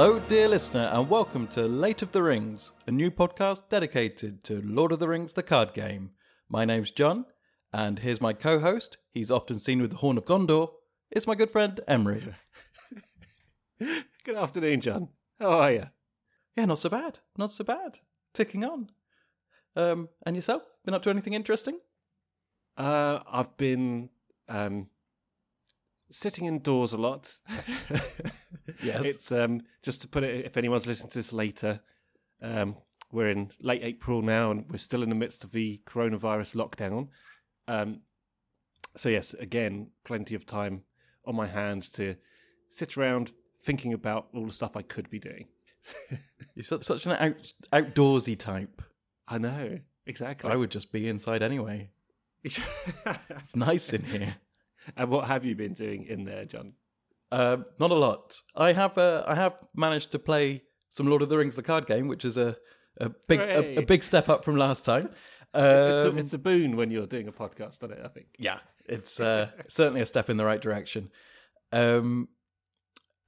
Hello, dear listener, and welcome to Late of the Rings, a new podcast dedicated to Lord of the Rings, the card game. My name's John, and here's my co host. He's often seen with the Horn of Gondor. It's my good friend Emery. Good afternoon, John. How are you? yeah, not so bad. Not so bad. Ticking on. Um, and yourself? Been up to anything interesting? Uh, I've been um, sitting indoors a lot. Yes. It's um, just to put it, if anyone's listening to this later, um, we're in late April now and we're still in the midst of the coronavirus lockdown. Um, so, yes, again, plenty of time on my hands to sit around thinking about all the stuff I could be doing. You're such, an out, outdoorsy type. I know, exactly. I would just be inside anyway. It's nice in here. And what have you been doing in there, John? Uh, not a lot. I have uh, I have managed to play some Lord of the Rings, the card game, which is a a big a, a big step up from last time. It's, a, Um, it's a boon when you're doing a podcast, isn't it? I think. yeah, it's uh, certainly a step in the right direction. Um,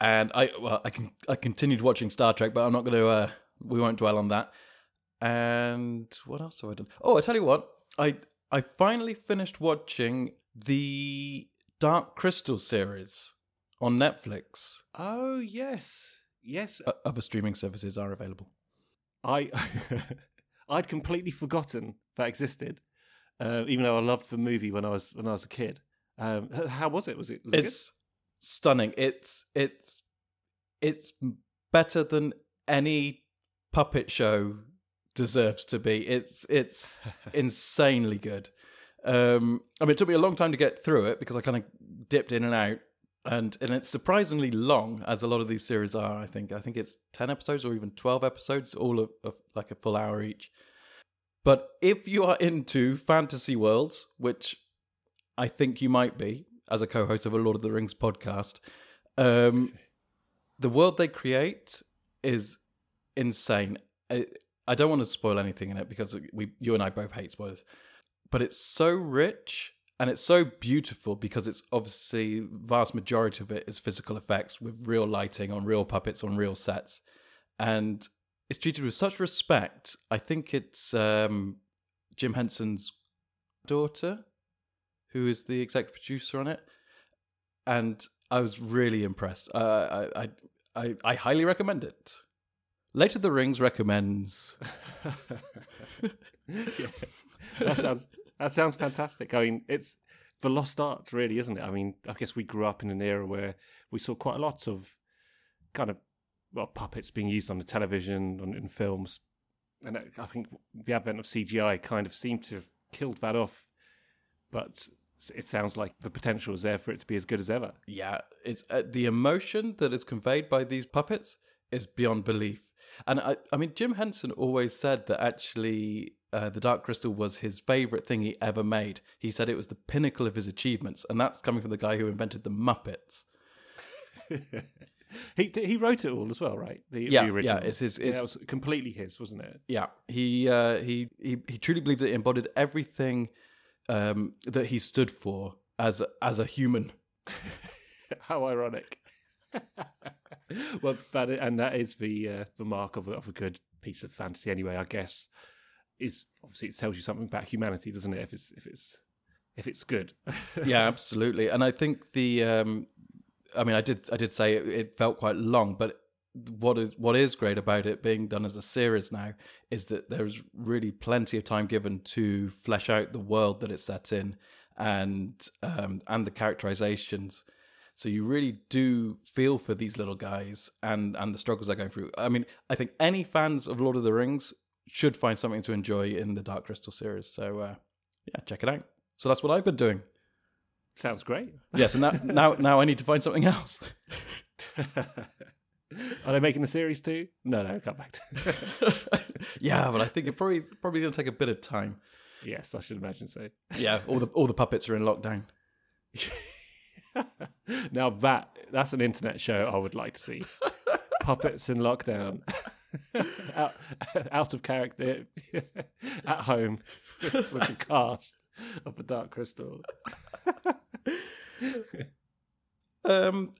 and I well, I can I continued watching Star Trek, but I'm not going to. Uh, we won't dwell on that. And what else have I done? Oh, I tell you what, I I finally finished watching the Dark Crystal series on Netflix. Oh yes, yes. O- Other streaming services are available. I I'd completely forgotten that existed, uh, even though I loved the movie when I was when I was a kid. Um, how was it? Was it? Was it It's stunning. It's it's it's better than any puppet show deserves to be. It's it's insanely good. Um, I mean, it took me a long time to get through it because I kind of dipped in and out, and and it's surprisingly long, as a lot of these series are. I think I think it's ten episodes or even twelve episodes, all of, of like a full hour each. But if you are into fantasy worlds, which I think you might be as a co-host of a Lord of the Rings podcast, um, the world they create is insane. I, I don't want to spoil anything in it because we, you and I both hate spoilers, but it's so rich and it's so beautiful because it's obviously vast majority of it is physical effects with real lighting on real puppets on real sets, and it's treated with such respect. I think it's um, Jim Henson's daughter who is the executive producer on it, and I was really impressed. Uh, I, I I I highly recommend it. Late of the Rings recommends. yeah. That sounds that sounds fantastic. I mean, it's the lost art, really, isn't it? I mean, I guess we grew up in an era where we saw quite a lot of kind of well puppets being used on the television and in films, and I think the advent of CGI kind of seemed to have killed that off. But it sounds like the potential is there for it to be as good as ever. Yeah, it's uh, the emotion that is conveyed by these puppets is beyond belief. And I, I mean, Jim Henson always said that actually uh, the Dark Crystal was his favorite thing he ever made. He said it was the pinnacle of his achievements, and that's coming from the guy who invented the Muppets. he he wrote it all as well, right? The, Yeah, the yeah, it's his- Yeah, it was completely his, wasn't it? Yeah, he uh, he he he truly believed that it embodied everything um, that he stood for as a, as a human. How ironic. well, that and that is the uh, the mark of a, of a good piece of fantasy, anyway. I guess is obviously it tells you something about humanity, doesn't it? If it's if it's if it's good. yeah, absolutely. And I think the, um, I mean, I did, I did say it, it felt quite long, but what is what is great about it being done as a series now is that there's really plenty of time given to flesh out the world that it's set in and um, and the characterizations. So you really do feel for these little guys and and the struggles they're going through. I mean, I think any fans of Lord of the Rings should find something to enjoy in the Dark Crystal series. So uh, yeah, check it out. So that's what I've been doing. Sounds great. Yes, and that, now now I need to find something else. Are they making a series too? No, no, come back to. yeah, but I think it probably probably going to take a bit of time. yes, I should imagine so. Yeah, all the all the puppets are in lockdown. now that that's an internet show I would like to see. Puppets in lockdown. out, out of character at home with the cast of the Dark Crystal. Um,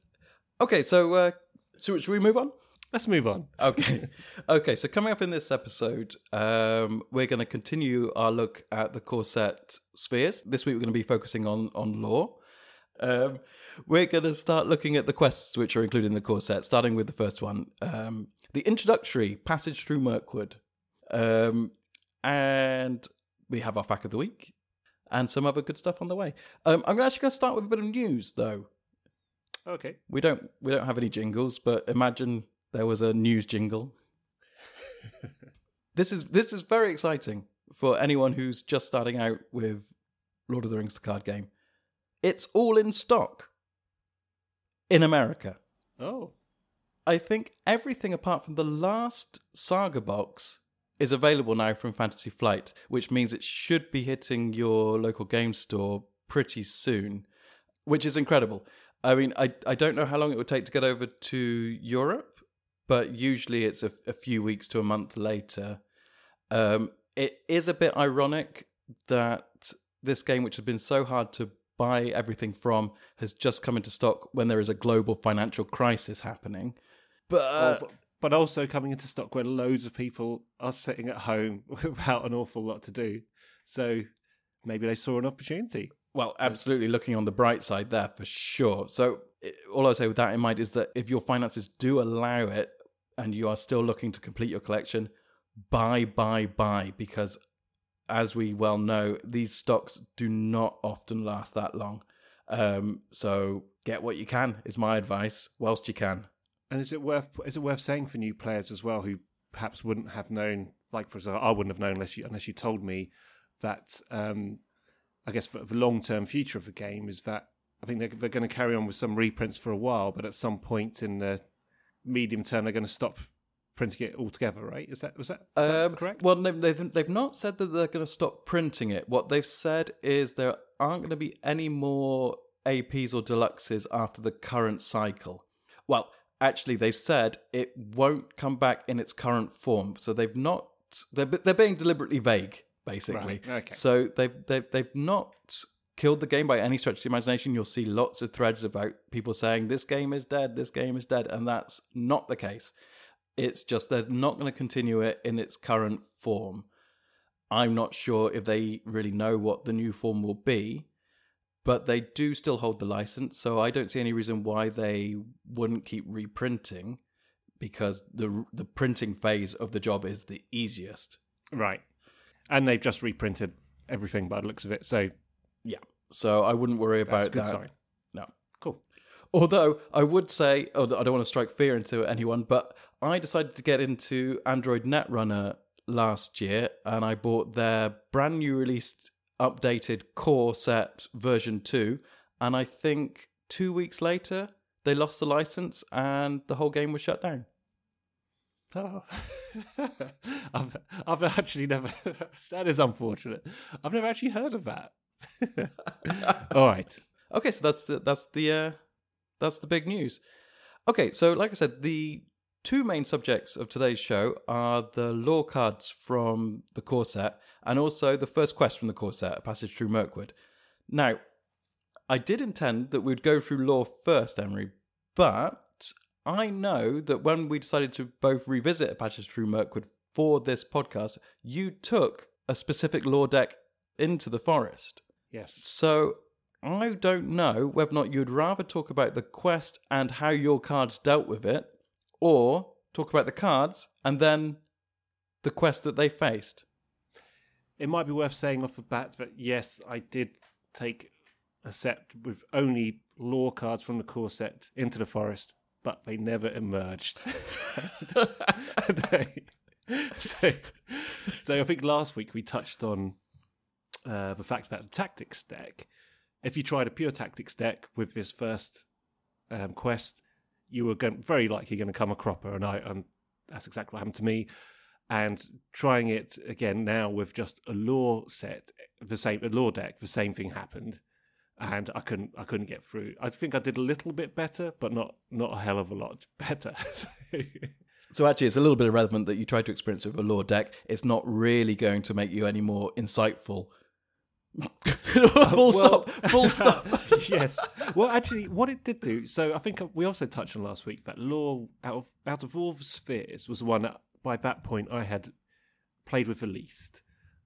okay, so uh, so should we move on? Let's move on. Okay. okay, so coming up in this episode, um, we're going to continue our look at the core set spheres. This week, we're going to be focusing on, on lore. Um, we're going to start looking at the quests which are included in the core set, starting with the first one um, the introductory passage through Mirkwood. Um, and we have our fact of the week and some other good stuff on the way. Um, I'm actually going to start with a bit of news, though. Okay. We don't we don't have any jingles, but imagine there was a news jingle. this is this is very exciting for anyone who's just starting out with Lord of the Rings the card game. It's all in stock in America. Oh. I think everything apart from the last Saga box is available now from Fantasy Flight, which means it should be hitting your local game store pretty soon, which is incredible. I mean, I, I don't know how long it would take to get over to Europe, but usually it's a, a few weeks to a month later. Um, it is a bit ironic that this game, which has been so hard to buy everything from, has just come into stock when there is a global financial crisis happening. But, Oh, but, also coming into stock where loads of people are sitting at home without an awful lot to do. So maybe they saw an opportunity. Well, absolutely looking on the bright side there for sure. So, all I say with that in mind is that if your finances do allow it and you are still looking to complete your collection, buy, buy, buy, because as we well know, these stocks do not often last that long. Um, so, get what you can, is my advice, whilst you can. And is it worth is it worth saying for new players as well who perhaps wouldn't have known, like for example, I wouldn't have known unless you unless you told me that. Um, I guess for the long term future of the game is that I think they're, they're going to carry on with some reprints for a while, but at some point in the medium term they're going to stop printing it altogether. Right? Is that was that, is that Um, correct? Well, no, they've, they've not said that they're going to stop printing it. What they've said is there aren't going to be any more APs or deluxes after the current cycle. Well, actually, they've said it won't come back in its current form. So they've not. They're they're being deliberately vague, basically. Right, okay. So they've they've they've not killed the game by any stretch of the imagination. You'll see lots of threads about people saying this game is dead, this game is dead, and that's not the case. It's just they're not going to continue it in its current form. I'm not sure if they really know what the new form will be, but they do still hold the license, so I don't see any reason why they wouldn't keep reprinting because the the printing phase of the job is the easiest. right. And they've just reprinted everything by the looks of it. So Yeah. So I wouldn't worry that's a about good that. sign. Although I would say, oh, I don't want to strike fear into anyone, but I decided to get into Android Netrunner last year and I bought their brand new released updated core set version 2 and I think 2 weeks later they lost the license and the whole game was shut down. Oh. I've, I've actually never. that is unfortunate. I've never actually heard of that. All right. Okay, so that's the that's the uh, that's the big news. Okay, so like I said, the two main subjects of today's show are the lore cards from the core set and also the first quest from the core set, a passage through Mirkwood. Now, I did intend that we'd go through lore first, Emery, but I know that when we decided to both revisit a passage through Mirkwood for this podcast, you took a specific lore deck into the forest. Yes. So I don't know whether or not you'd rather talk about the quest and how your cards dealt with it, or talk about the cards and then the quest that they faced. It might be worth saying off the bat that yes, I did take a set with only lore cards from the core set into the forest, but they never emerged. So, so I think last week we touched on uh, the fact that the tactics deck. If you tried a pure tactics deck with this first um, quest, you were going, very likely going to come a cropper, and I and that's exactly what happened to me. And trying it again now with just a lore set, the same a lore deck, the same thing happened, and I couldn't I couldn't get through. I think I did a little bit better, but not not a hell of a lot better. So actually, it's a little bit irrelevant that you tried to experience with a lore deck. It's not really going to make you any more insightful. full Well- stop. Full stop. yes, well, actually, what it did do. So I think we also touched on last week that lore out of out of all the spheres was the one that by that point I had played with the least.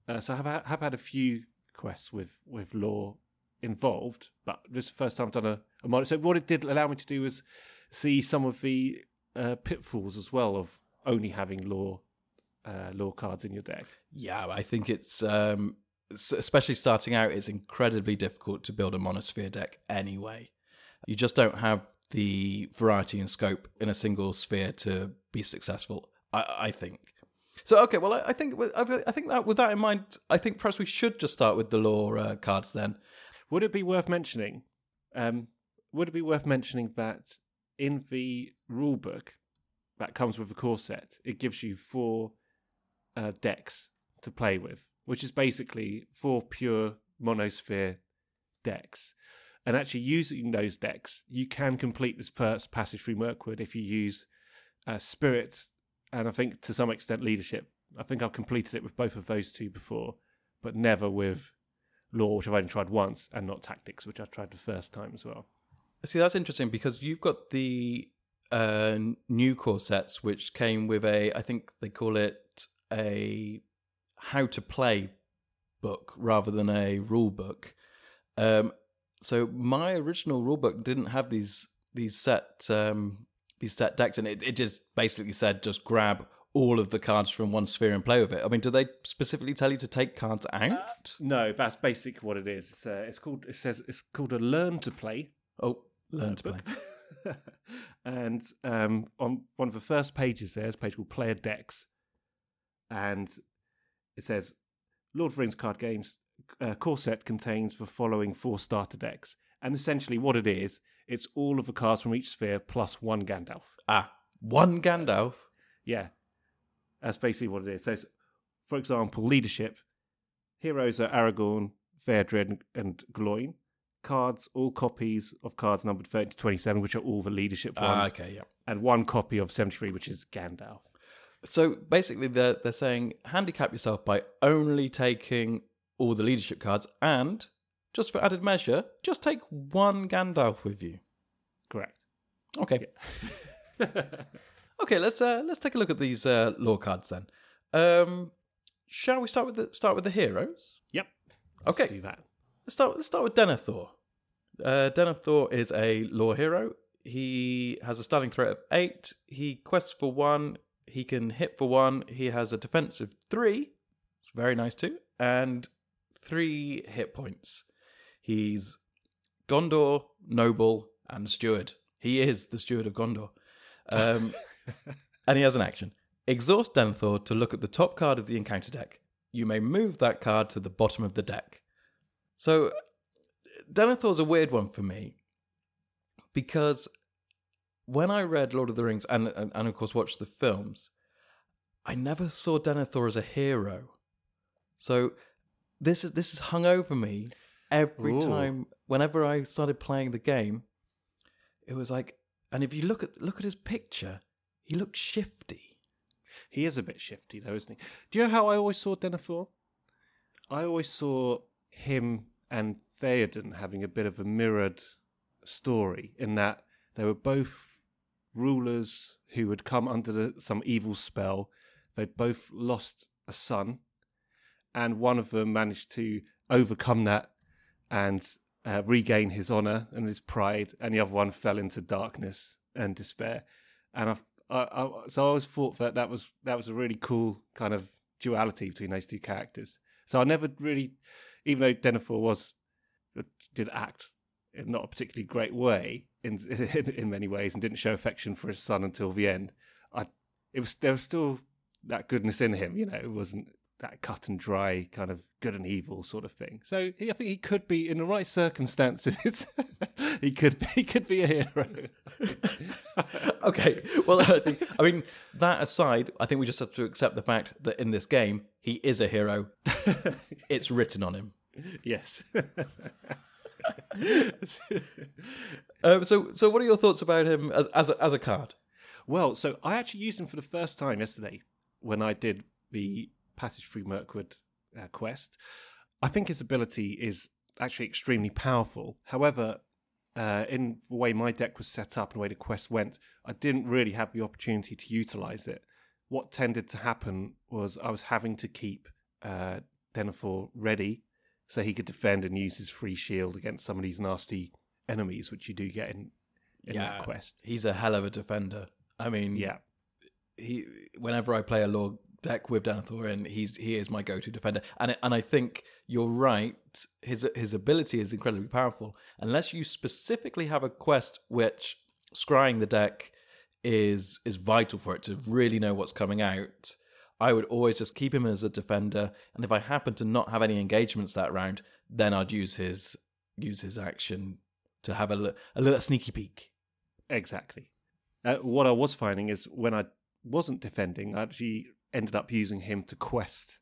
Uh, so I have have had a few quests with with lore involved, but this is the first time I've done a, a mod. So what it did allow me to do was see some of the uh, pitfalls as well of only having lore uh, lore cards in your deck. Yeah, I think it's um, especially starting out, it's incredibly difficult to build a monosphere deck anyway. You just don't have the variety and scope in a single sphere to be successful. I, I think. So okay, well, I, I think I think that with that in mind, I think perhaps we should just start with the lore uh, cards then. Would it be worth mentioning? Um, would it be worth mentioning that in the rule book that comes with the core set, it gives you four uh, decks to play with, which is basically four pure monosphere decks. And actually, using those decks, you can complete this passage through Mirkwood if you use uh, Spirit and I think to some extent Leadership. I think I've completed it with both of those two before, but never with Lore, which I've only tried once, and not Tactics, which I tried the first time as well. See, that's interesting because you've got the uh, new core sets, which came with a, I think they call it a how to play book rather than a rule book. Um, so my original rule book didn't have these these set um, these set decks, and it, it just basically said just grab all of the cards from one sphere and play with it. I mean, do they specifically tell you to take cards out? Uh, no, that's basically what it is. It's, uh, it's called it says it's called a learn to play. Oh, learn uh, to play. and um, on one of the first pages, there's a page called Player Decks, and it says Lord of the Rings card games uh, core set contains the following four starter decks, and essentially what it is, it's all of the cards from each sphere plus one Gandalf. Ah, one Gandalf. Yeah, that's basically what it is. So, for example, leadership heroes are Aragorn, Theodred, and Gloin cards, all copies of cards numbered 30 to 27, which are all the leadership ah, ones. Uh, okay, yeah. And one copy of 73, which is Gandalf. So basically, they're, they're saying handicap yourself by only taking all the leadership cards and, just for added measure, just take one Gandalf with you. Correct. Okay. Yeah. okay, let's uh, let's take a look at these uh, lore cards then. Um, shall we start with the start with the heroes? Yep. Okay, let's okay. do that. Let's start. Let's start with Denethor. Uh, Denethor is a lore hero. He has a starting threat of eight. He quests for one. He can hit for one. He has a defensive three. It's very nice too. And three hit points. He's Gondor, Noble, and Steward. He is the Steward of Gondor. Um, and he has an action. Exhaust Denethor to look at the top card of the encounter deck. You may move that card to the bottom of the deck. So Denethor's a weird one for me because when I read Lord of the Rings and, and, and of course watched the films, I never saw Denethor as a hero. So this is this has hung over me every Ooh. time whenever I started playing the game. It was like and if you look at look at his picture, he looks shifty. He is a bit shifty though, isn't he? Do you know how I always saw Denethor? I always saw him and Theoden having a bit of a mirrored story in that they were both rulers who had come under the, some evil spell. They'd both lost a son, and one of them managed to overcome that and uh, regain his honor and his pride, and the other one fell into darkness and despair. And I, I, I, so I always thought that that was that was a really cool kind of duality between those two characters. So I never really even though Denethor was did act in not a particularly great way in, in, in many ways and didn't show affection for his son until the end. I it was there was still that goodness in him, you know. It wasn't that cut and dry kind of good and evil sort of thing. So he, I think he could be in the right circumstances. he could be, he could be a hero. okay, well, I, think, I mean that aside, I think we just have to accept the fact that in this game he is a hero. it's written on him. Yes. um, so, so what are your thoughts about him as as a, as a card? Well, so I actually used him for the first time yesterday when I did the passage through Mirkwood uh, quest. I think his ability is actually extremely powerful. However, uh, in the way my deck was set up and the way the quest went, I didn't really have the opportunity to utilize it. What tended to happen was I was having to keep uh, Denethor ready so he could defend and use his free shield against some of these nasty enemies, which you do get in, in Yeah. that quest. He's a hell of a defender. I mean, Yeah, he whenever I play a lore deck with Denethor in, he's he is my go-to defender, and and I think you're right. His his ability is incredibly powerful. Unless you specifically have a quest which scrying the deck is is vital for it to really know what's coming out. I would always just keep him as a defender, and if I happen to not have any engagements that round, then I'd use his use his action to have a, a little sneaky peek. exactly. Uh, what I was finding is when I wasn't defending, I actually ended up using him to quest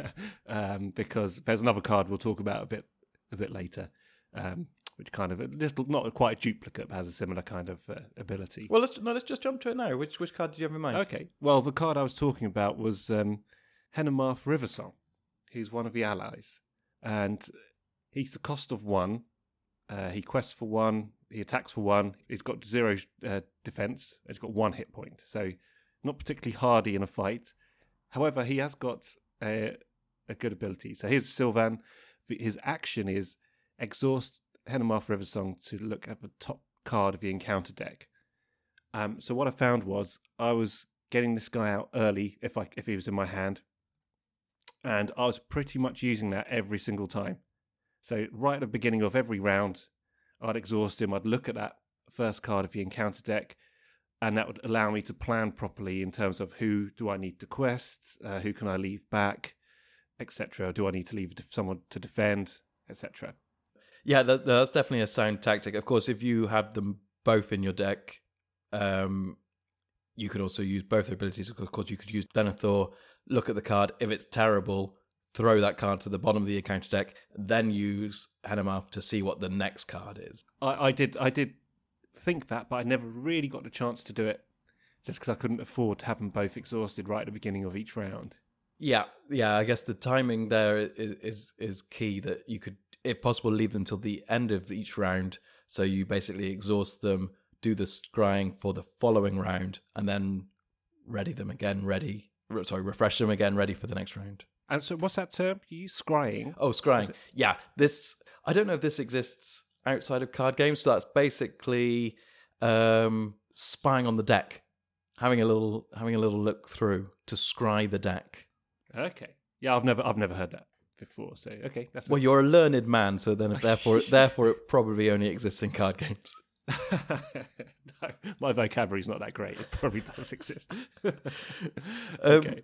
um, because there's another card we'll talk about a bit a bit later, um, which kind of a little not quite a duplicate, but has a similar kind of uh, ability. Well, let's no, let's just jump to it now. Which which card do you have in mind? Okay. Well, the card I was talking about was um, Riversong. He's one of the allies, and he's the cost of one. Uh, he quests for one. He attacks for one. He's got zero uh, defense. He's got one hit point, so not particularly hardy in a fight. However, he has got a, a good ability. So here's Sylvan. His action is exhaust Henamarth Riversong to look at the top card of the encounter deck. Um, so what I found was I was getting this guy out early if I if he was in my hand, and I was pretty much using that every single time. So right at the beginning of every round, I'd exhaust him. I'd look at that first card of the encounter deck, and that would allow me to plan properly in terms of who do I need to quest, uh, who can I leave back, etc. Do I need to leave someone to defend, etc. Yeah, that, that's definitely a sound tactic. Of course, if you have them both in your deck, um, you could also use both abilities. Of course, you could use Denethor, look at the card. If it's terrible, throw that card to the bottom of the encounter deck, then use Henamarth to see what the next card is. I, I did I did think that, but I never really got the chance to do it, just because I couldn't afford to have them both exhausted right at the beginning of each round. Yeah, yeah. I guess the timing there is is, is key. That you could, if possible, leave them till the end of each round, so you basically exhaust them, do the scrying for the following round, and then ready them again. Ready, re- sorry, refresh them again, ready for the next round. And so, what's that term you use? Scrying. Oh, scrying. Yeah, this. I don't know if this exists outside of card games, but that's basically um, spying on the deck, having a little, having a little look through to scry the deck. Okay. Yeah, I've never I've never heard that before. So okay, that's Well, you're a learned man, so then therefore, therefore, it probably only exists in card games. no, my vocabulary's not that great. It probably does exist. Um, okay.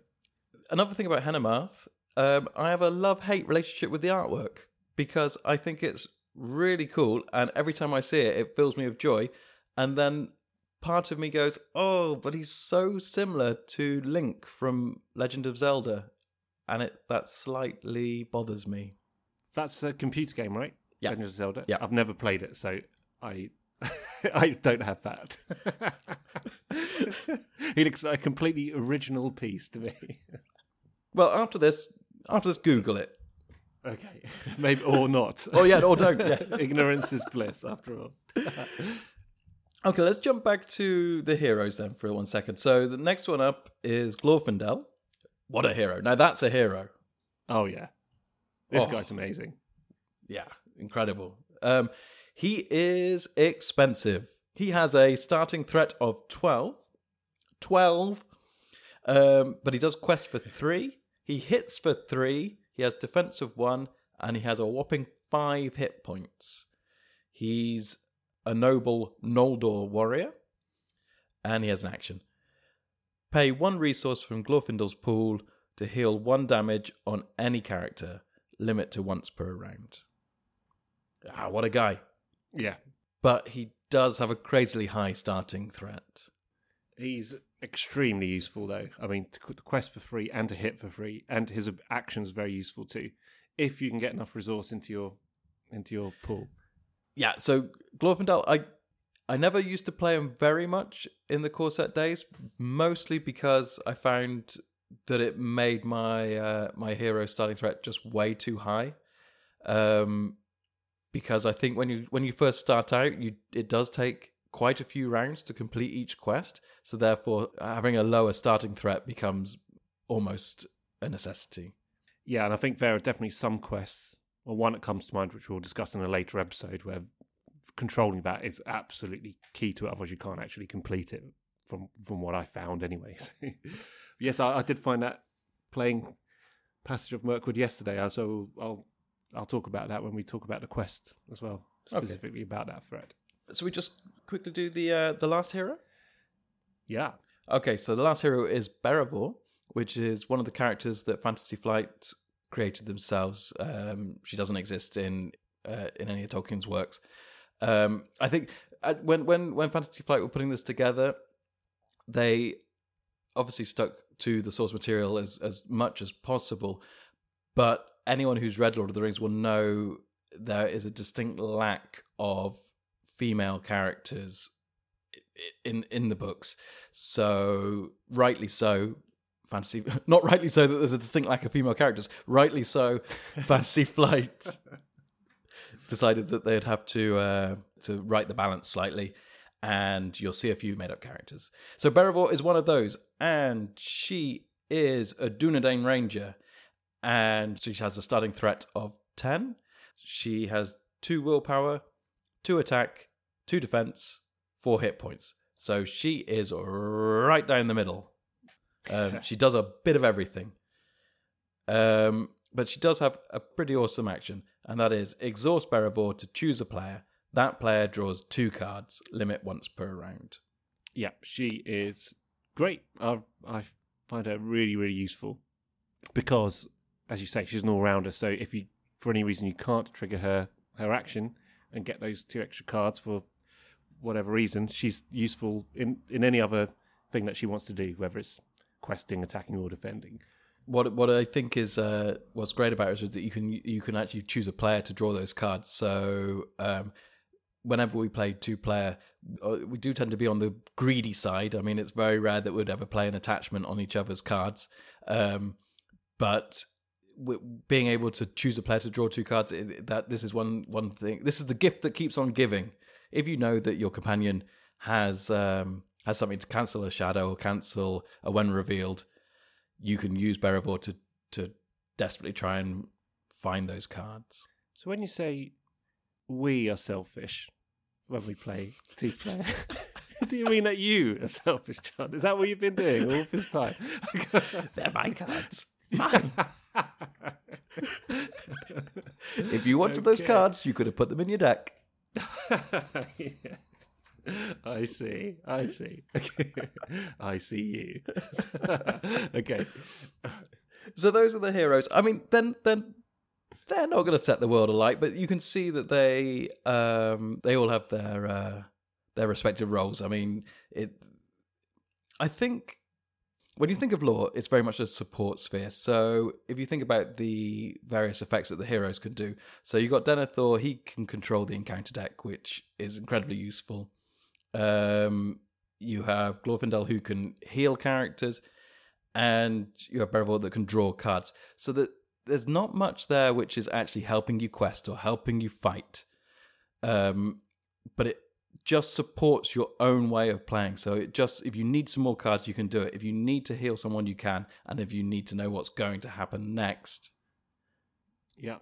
Another thing about Henamarth, um, I have a love-hate relationship with the artwork because I think it's really cool, and every time I see it, it fills me with joy. And then part of me goes, "Oh, but he's so similar to Link from Legend of Zelda," and it that slightly bothers me. That's a computer game, right? Yeah. Legend of Zelda. Yeah. I've never played it, so I I don't have that. he looks like a completely original piece to me. Well, after this, after this, Google it. Okay, maybe or not. Oh yeah, or don't. Yeah. Ignorance is bliss, after all. Okay, let's jump back to the heroes then for one second. So the next one up is Glorfindel. What a hero! Now that's a hero. Oh yeah, this Oh. guy's amazing. Yeah, incredible. Um, he is expensive. He has a starting threat of 12. 12. Um, but he does quest for three. He hits for three. He has defense of one. And he has a whopping five hit points. He's a noble Noldor warrior. And he has an action. Pay one resource from Glorfindel's pool to heal one damage on any character. Limit to once per round. Ah, what a guy. Yeah, But he does have a crazily high starting threat. he's extremely useful though. I mean, to quest for free and to hit for free, and his actions very useful too. If you can get enough resource into your into your pool. Yeah, so Glorfindel, I I never used to play them very much in the core set days, mostly because I found that it made my uh, my hero starting threat just way too high. Um, because I think when you when you first start out, you it does take quite a few rounds to complete each quest. So therefore, having a lower starting threat becomes almost a necessity. Yeah, and I think there are definitely some quests, or one that comes to mind, which we'll discuss in a later episode, where controlling that is absolutely key to it. Otherwise, you can't actually complete it. From from what I found, anyway. So, yes, I, I did find that playing Passage of Mirkwood yesterday. uh, So I'll I'll talk about that when we talk about the quest as well, Okay. specifically about that threat. So we just quickly do the uh, the last hero. Yeah, Okay, so the last hero is Beravor, which is one of the characters that Fantasy Flight created themselves. Um, she doesn't exist in uh, in any of Tolkien's works. Um, I think uh, when when when Fantasy Flight were putting this together, they obviously stuck to the source material as as much as possible. But anyone who's read Lord of the Rings will know there is a distinct lack of female characters in in the books. So rightly so, fantasy not rightly so that there's a distinct lack of female characters. Rightly so, Fantasy Flight decided that they'd have to uh, to right the balance slightly, and you'll see a few made up characters. So Beravor is one of those, and she is a Dunedain Ranger, and she has a starting threat of ten. She has two willpower, two attack, two defense, four hit points. So she is right down the middle. Um, she does a bit of everything. Um, but she does have a pretty awesome action, and that is exhaust Beravor to choose a player. That player draws two cards, limit once per round. yeah, she is great. I I find her really really useful because, as you say, she's an all rounder. So if you for any reason you can't trigger her her action and get those two extra cards for whatever reason, she's useful in in any other thing that she wants to do, whether it's questing, attacking, or defending. What what I think is uh, what's great about it is that you can you can actually choose a player to draw those cards. So um, whenever we play two player, uh, we do tend to be on the greedy side. I mean, it's very rare that we'd ever play an attachment on each other's cards, um, but being able to choose a player to draw two cards that this is one one thing. This is the gift that keeps on giving. If you know that your companion has um, has something to cancel a shadow or cancel a when revealed you can use Beravor to to desperately try and find those cards. So when you say we are selfish when we play two player, do you mean that you are selfish, John? Is that what you've been doing all this time? They're my cards. Mine. if you wanted those cards, you could have put them in your deck. Yeah. I see. I see. Okay. I see you. okay. So those are the heroes. I mean, then then they're not going to set the world alight, but you can see that they um they all have their uh their respective roles. I mean, it I think when you think of lore, it's very much a support sphere. So if you think about the various effects that the heroes can do, so you've got Denethor, he can control the encounter deck, which is incredibly useful. Um, you have Glorfindel who can heal characters, and you have Beravor that can draw cards. So that there's not much there which is actually helping you quest or helping you fight. Um, but it just supports your own way of playing. So it just if you need some more cards, you can do it. If you need to heal someone, you can. And if you need to know what's going to happen next, Yeah.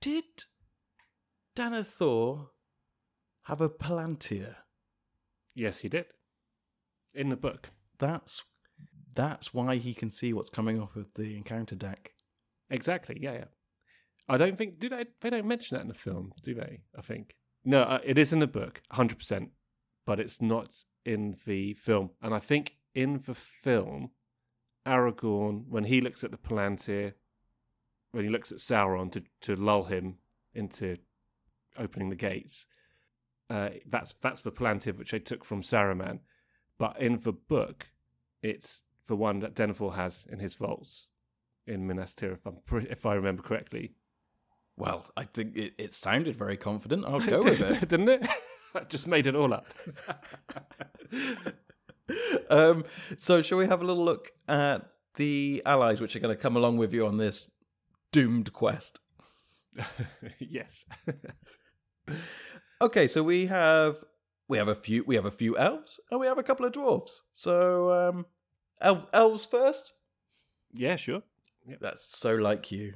did Denethor have a Palantir? Yes, he did. In the book. That's that's why he can see what's coming off of the encounter deck. Exactly. Yeah, yeah. I don't think do they they don't mention that in the film, do they? I think no, uh, it is in the book, hundred percent, but it's not in the film. And I think in the film, Aragorn, when he looks at the Palantir, when he looks at Sauron to to lull him into opening the gates, uh, that's that's the Palantir which they took from Saruman. But in the book, it's the one that Denethor has in his vaults in Minas Tirith, if, if I remember correctly. Well, I think it, it sounded very confident. I'll go with it. Didn't it? I just made it all up. um, so, shall we have a little look at the allies which are going to come along with you on this doomed quest? yes. Okay, so we have we have a few we have a few elves and we have a couple of dwarves. So um elf, elves first. Yeah, sure. That's so like you.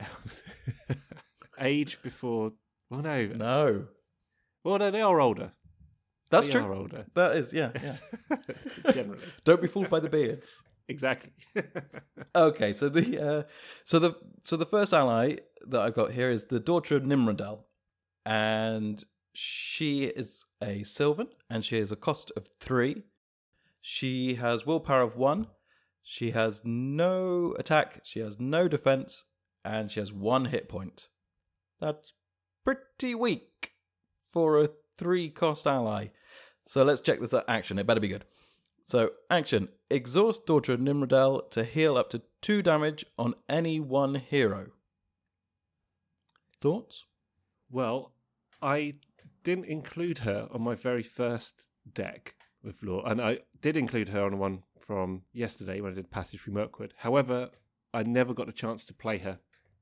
Age before. Well, no. No. Well, no, they are older. That's they true. Are older. That is, yeah, yeah. Generally. Don't be fooled by the beards. Exactly. Okay, so the uh, so the so the first ally that I've got here is the daughter of Nimrodel, and she is a Sylvan, and she has a cost of three. She has willpower of one. She has no attack. She has no defense, and she has one hit point. That's pretty weak for a three-cost ally. So let's check this out. action. It better be good. So, action exhaust Daughter of Nimrodel to heal up to two damage on any one hero. Thoughts? well, I didn't include her on my very first deck with Lore, and I did include her on one from yesterday when I did Passage through Mirkwood. However, I never got a chance to play her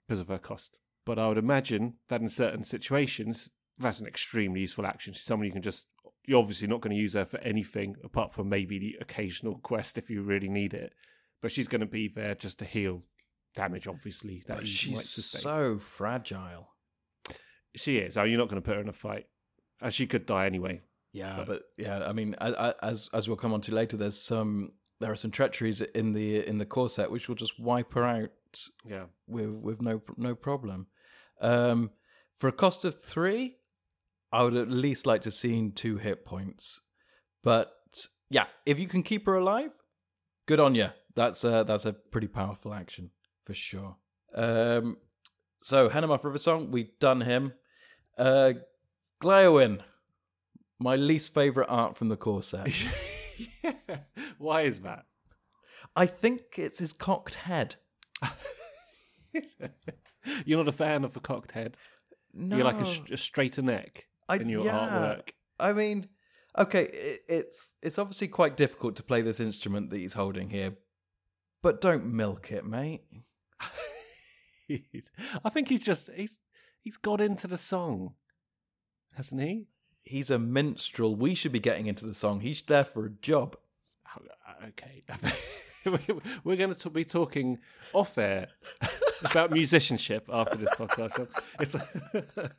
because of her cost. But I would imagine that in certain situations, that's an extremely useful action. She's someone you can just. You're obviously not going to use her for anything apart from maybe the occasional quest if you really need it. But she's going to be there just to heal damage, obviously. That you she's so fragile. She is. Mean, you're not going to put her in a fight. And she could die anyway. Yeah, But- but yeah, I mean, I, I, as as we'll come on to later, there's some there are some treacheries in the in the core set which will just wipe her out Yeah. with with no no problem. Um, for a cost of three, I would at least like to see two hit points. But yeah, if you can keep her alive, good on you. That's a that's a pretty powerful action for sure. Um, so Henamarth Riversong, we've done him. Uh, Gléowine, my least favorite art from the core set. yeah. Why is that? I think it's his cocked head. You're not a fan of a cocked head. No, You like a, a straighter neck I- in your yeah. artwork. I mean, okay, it, it's it's obviously quite difficult to play this instrument that he's holding here, but don't milk it, mate. I think he's just he's he's got into the song, hasn't he? He's a minstrel. We should be getting into the song. He's there for a job. Oh, Okay, we're going to be talking off air about musicianship after this podcast.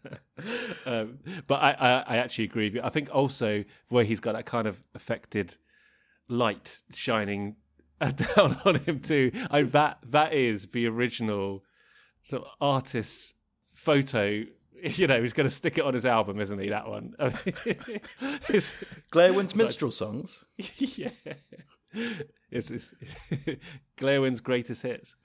Um, but I, I, I actually agree with you. I think also where he's got that kind of affected light shining down on him too. I, that that is the original sort of artist's photo. You know, he's going to stick it on his album, isn't he? That one. It's- Gléowine's minstrel songs. yeah. It's, it's Gléowine's greatest hits.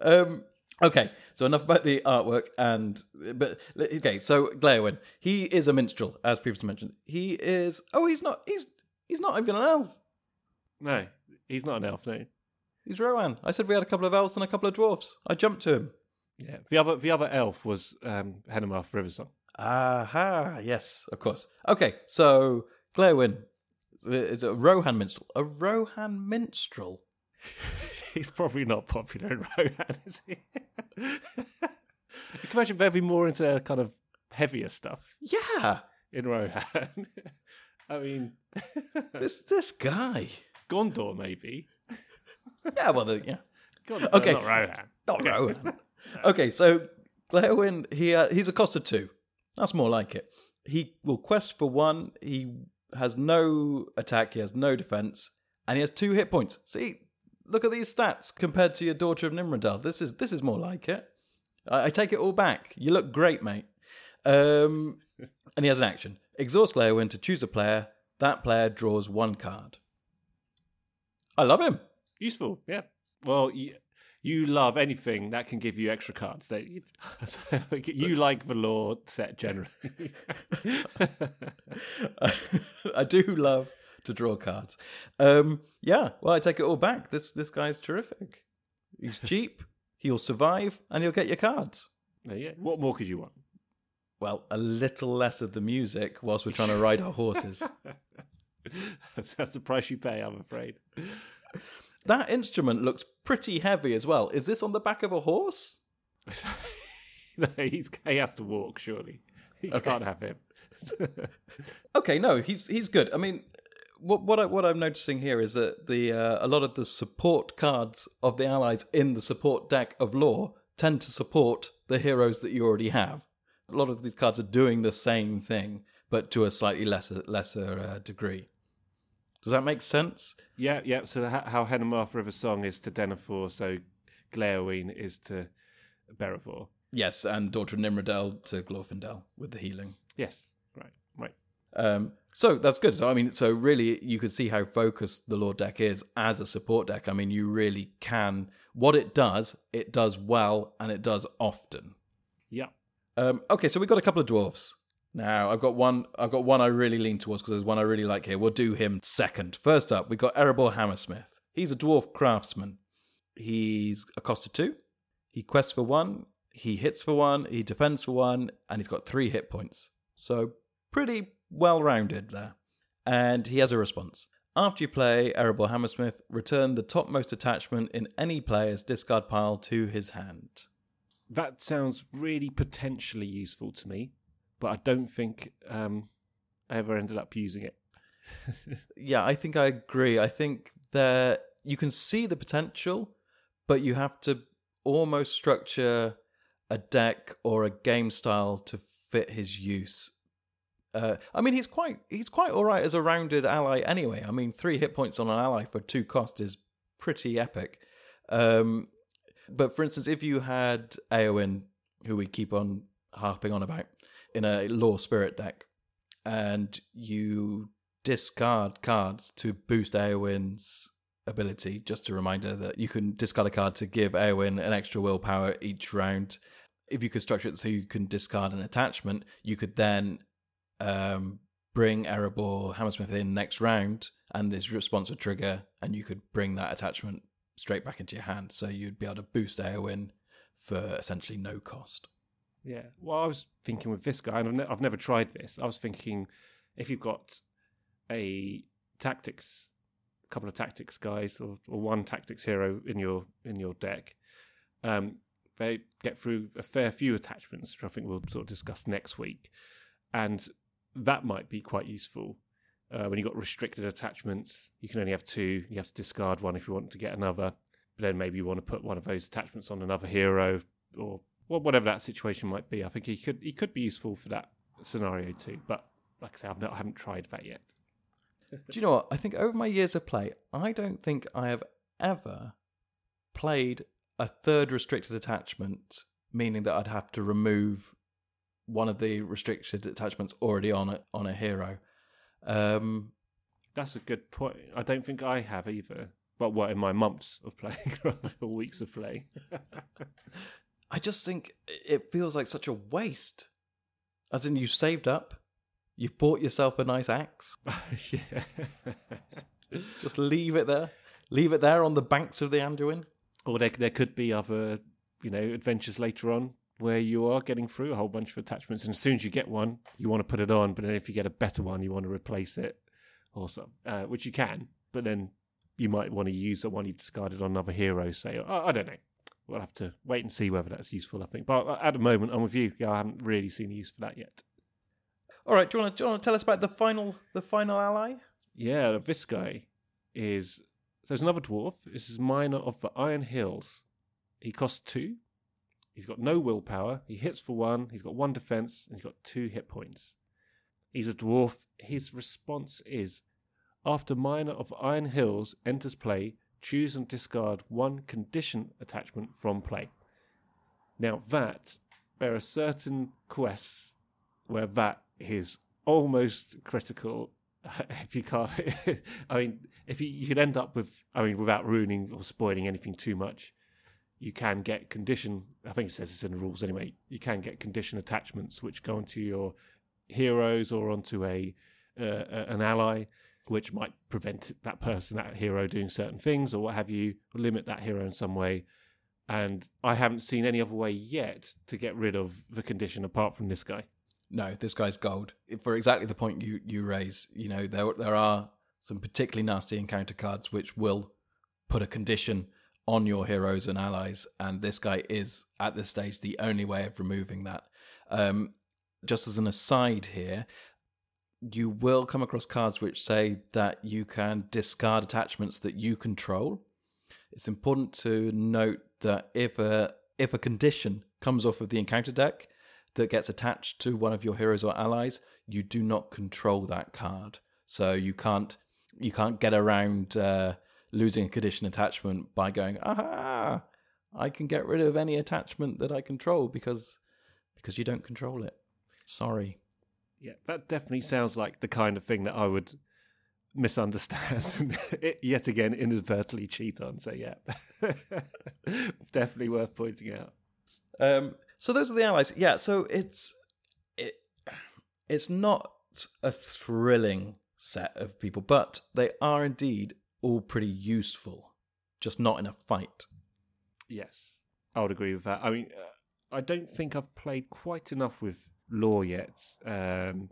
Um, okay, so enough about the artwork and but okay, so Gléowine, he is a minstrel, as previously mentioned. He is. Oh, he's not. He's he's not even an elf. No, he's not an elf, no. He's Rohan. I said we had a couple of elves and a couple of dwarfs. I jumped to him. Yeah. The other the other elf was um Henamarth Riversong. Aha, yes, of course. Okay, so Gléowine is a Rohan minstrel. A Rohan minstrel. he's probably not popular in Rohan, is he? you can imagine they'd be more into kind of heavier stuff Yeah, in Rohan. I mean, this this guy. Gondor maybe. Yeah, well, the, yeah, Gondor, Okay. not Rohan. not Rohan. Okay, so Gléowine, he uh, he's a cost of two. That's more like it. He will quest for one. He has no attack. He has no defense, and he has two hit points. See, look at these stats compared to your daughter of Nimrodel. This is this is more like it. I, I take it all back. You look great, mate. Um, and he has an action: exhaust Gléowine to choose a player. That player draws one card. I love him. Useful, yeah. Well, you, love anything that can give you extra cards. That you, so you like the lore set generally. I do love to draw cards. Um, yeah, well, I take it all back. This this guy's terrific. He's cheap. He'll survive, and he'll get your cards. You. What more could you want? Well, a little less of the music whilst we're trying to ride our horses. that's, that's the price you pay, I'm afraid. That instrument looks pretty heavy as well. Is this on the back of a horse? he's, he has to walk. Surely he Okay. can't have him. Okay, no, he's he's good. I mean, what what I, what I'm noticing here is that the uh, a lot of the support cards of the allies in the support deck of lore tend to support the heroes that you already have. A lot of these cards are doing the same thing, but to a slightly lesser lesser uh, degree. Does that make sense? yeah, yeah. So ho- how Henamarth Riversong is to Denethor, so Gléowine is to Beravor. Yes, and Daughter of Nimrodel to Glorfindel with the healing. Yes, right, right. Um, so that's good. So I mean, so really, you could see how focused the lore deck is as a support deck. I mean, you really can. What it does, it does well, and it does often. Yeah. Um, okay, so we've got a couple of dwarfs. Now I've got one. I've got one I really lean towards because there's one I really like here. We'll do him second. First up, we've got Erebor Hammersmith. He's a dwarf craftsman. He's a cost of two. He quests for one. He hits for one. He defends for one, and he's got three hit points. So pretty well rounded there. And he has a response. After you play Erebor Hammersmith, return the topmost attachment in any player's discard pile to his hand. That sounds really potentially useful to me, but I don't think um, I ever ended up using it. Yeah, I think I agree. I think that you can see the potential, but you have to almost structure a deck or a game style to fit his use. Uh, I mean, he's quite he's quite all right as a rounded ally anyway. I mean, three hit points on an ally for two cost is pretty epic. Um, but for instance, if you had Eowyn, who we keep on harping on about, in a lore spirit deck, and you discard cards to boost Eowyn's ability. Just a reminder that you can discard a card to give Eowyn an extra willpower each round. If you could structure it so you can discard an attachment, you could then um, bring Erebor Hammersmith in next round, and his response would trigger, and you could bring that attachment straight back into your hand. So you'd be able to boost Eowyn for essentially no cost. Yeah. Well, I was thinking with this guy, and I've, ne- I've never tried this. I was thinking if you've got a tactics, a couple of tactics guys, or, or one tactics hero in your in your deck, um, they get through a fair few attachments, which I think we'll sort of discuss next week, and that might be quite useful. Uh, when you've got restricted attachments, you can only have two. You have to discard one if you want to get another. But then maybe you want to put one of those attachments on another hero, or well, whatever that situation might be. I think he could he could be useful for that scenario too. But like I say, I've not, I haven't tried that yet. Do you know what? I think over my years of play, I don't think I have ever played a third restricted attachment, meaning that I'd have to remove one of the restricted attachments already on a, on a hero. Um, That's a good point. I don't think I have either. But what in my months of playing or weeks of playing? I just think it feels like such a waste. As in, you saved up, you've bought yourself a nice axe, yeah. just leave it there. Leave it there on the banks of the Anduin. or there there could be other you know adventures later on where you are getting through a whole bunch of attachments, and as soon as you get one, you want to put it on. But then if you get a better one, you want to replace it, or so, uh, which you can. But then you might want to use the one you discarded on another hero. Say, oh, I don't know. We'll have to wait and see whether that's useful. I think, but at the moment, I'm with you. Yeah, I haven't really seen the use for that yet. All right, do you want to, do you want to tell us about the final the final ally? Yeah, this guy is so there's another dwarf. This is Miner of the Iron Hills. He costs two. He's got no willpower. He hits for one. He's got one defense, and he's got two hit points. He's a dwarf. His response is after Miner of Iron Hills enters play, choose and discard one condition attachment from play. Now that there are certain quests where that is almost critical. If you can't, I mean, if you, you could end up with, I mean, without ruining or spoiling anything too much, you can get condition. I think it says it's in the rules anyway. You can get condition attachments which go onto your heroes or onto a uh, an ally, which might prevent that person, that hero, doing certain things or what have you, limit that hero in some way. And I haven't seen any other way yet to get rid of the condition apart from this guy. No, this guy's gold for exactly the point you you raise. You know, there there are some particularly nasty encounter cards which will put a condition on your heroes and allies, and this guy is at this stage the only way of removing that. Um, just as an aside here, you will come across cards which say that you can discard attachments that you control. It's important to note that if a if a condition comes off of the encounter deck that gets attached to one of your heroes or allies, you do not control that card. So you can't you can't get around uh, losing a condition attachment by going, aha, I can get rid of any attachment that I control because because you don't control it. Sorry. Yeah, that definitely sounds like the kind of thing that I would misunderstand and yet again inadvertently cheat on. So yeah, definitely worth pointing out. Um, so those are the allies. Yeah, so it's it it's not a thrilling set of people, but they are indeed all pretty useful, just not in a fight. Yes, I would agree with that. I mean, uh, I don't think I've played quite enough with lore yet. Um,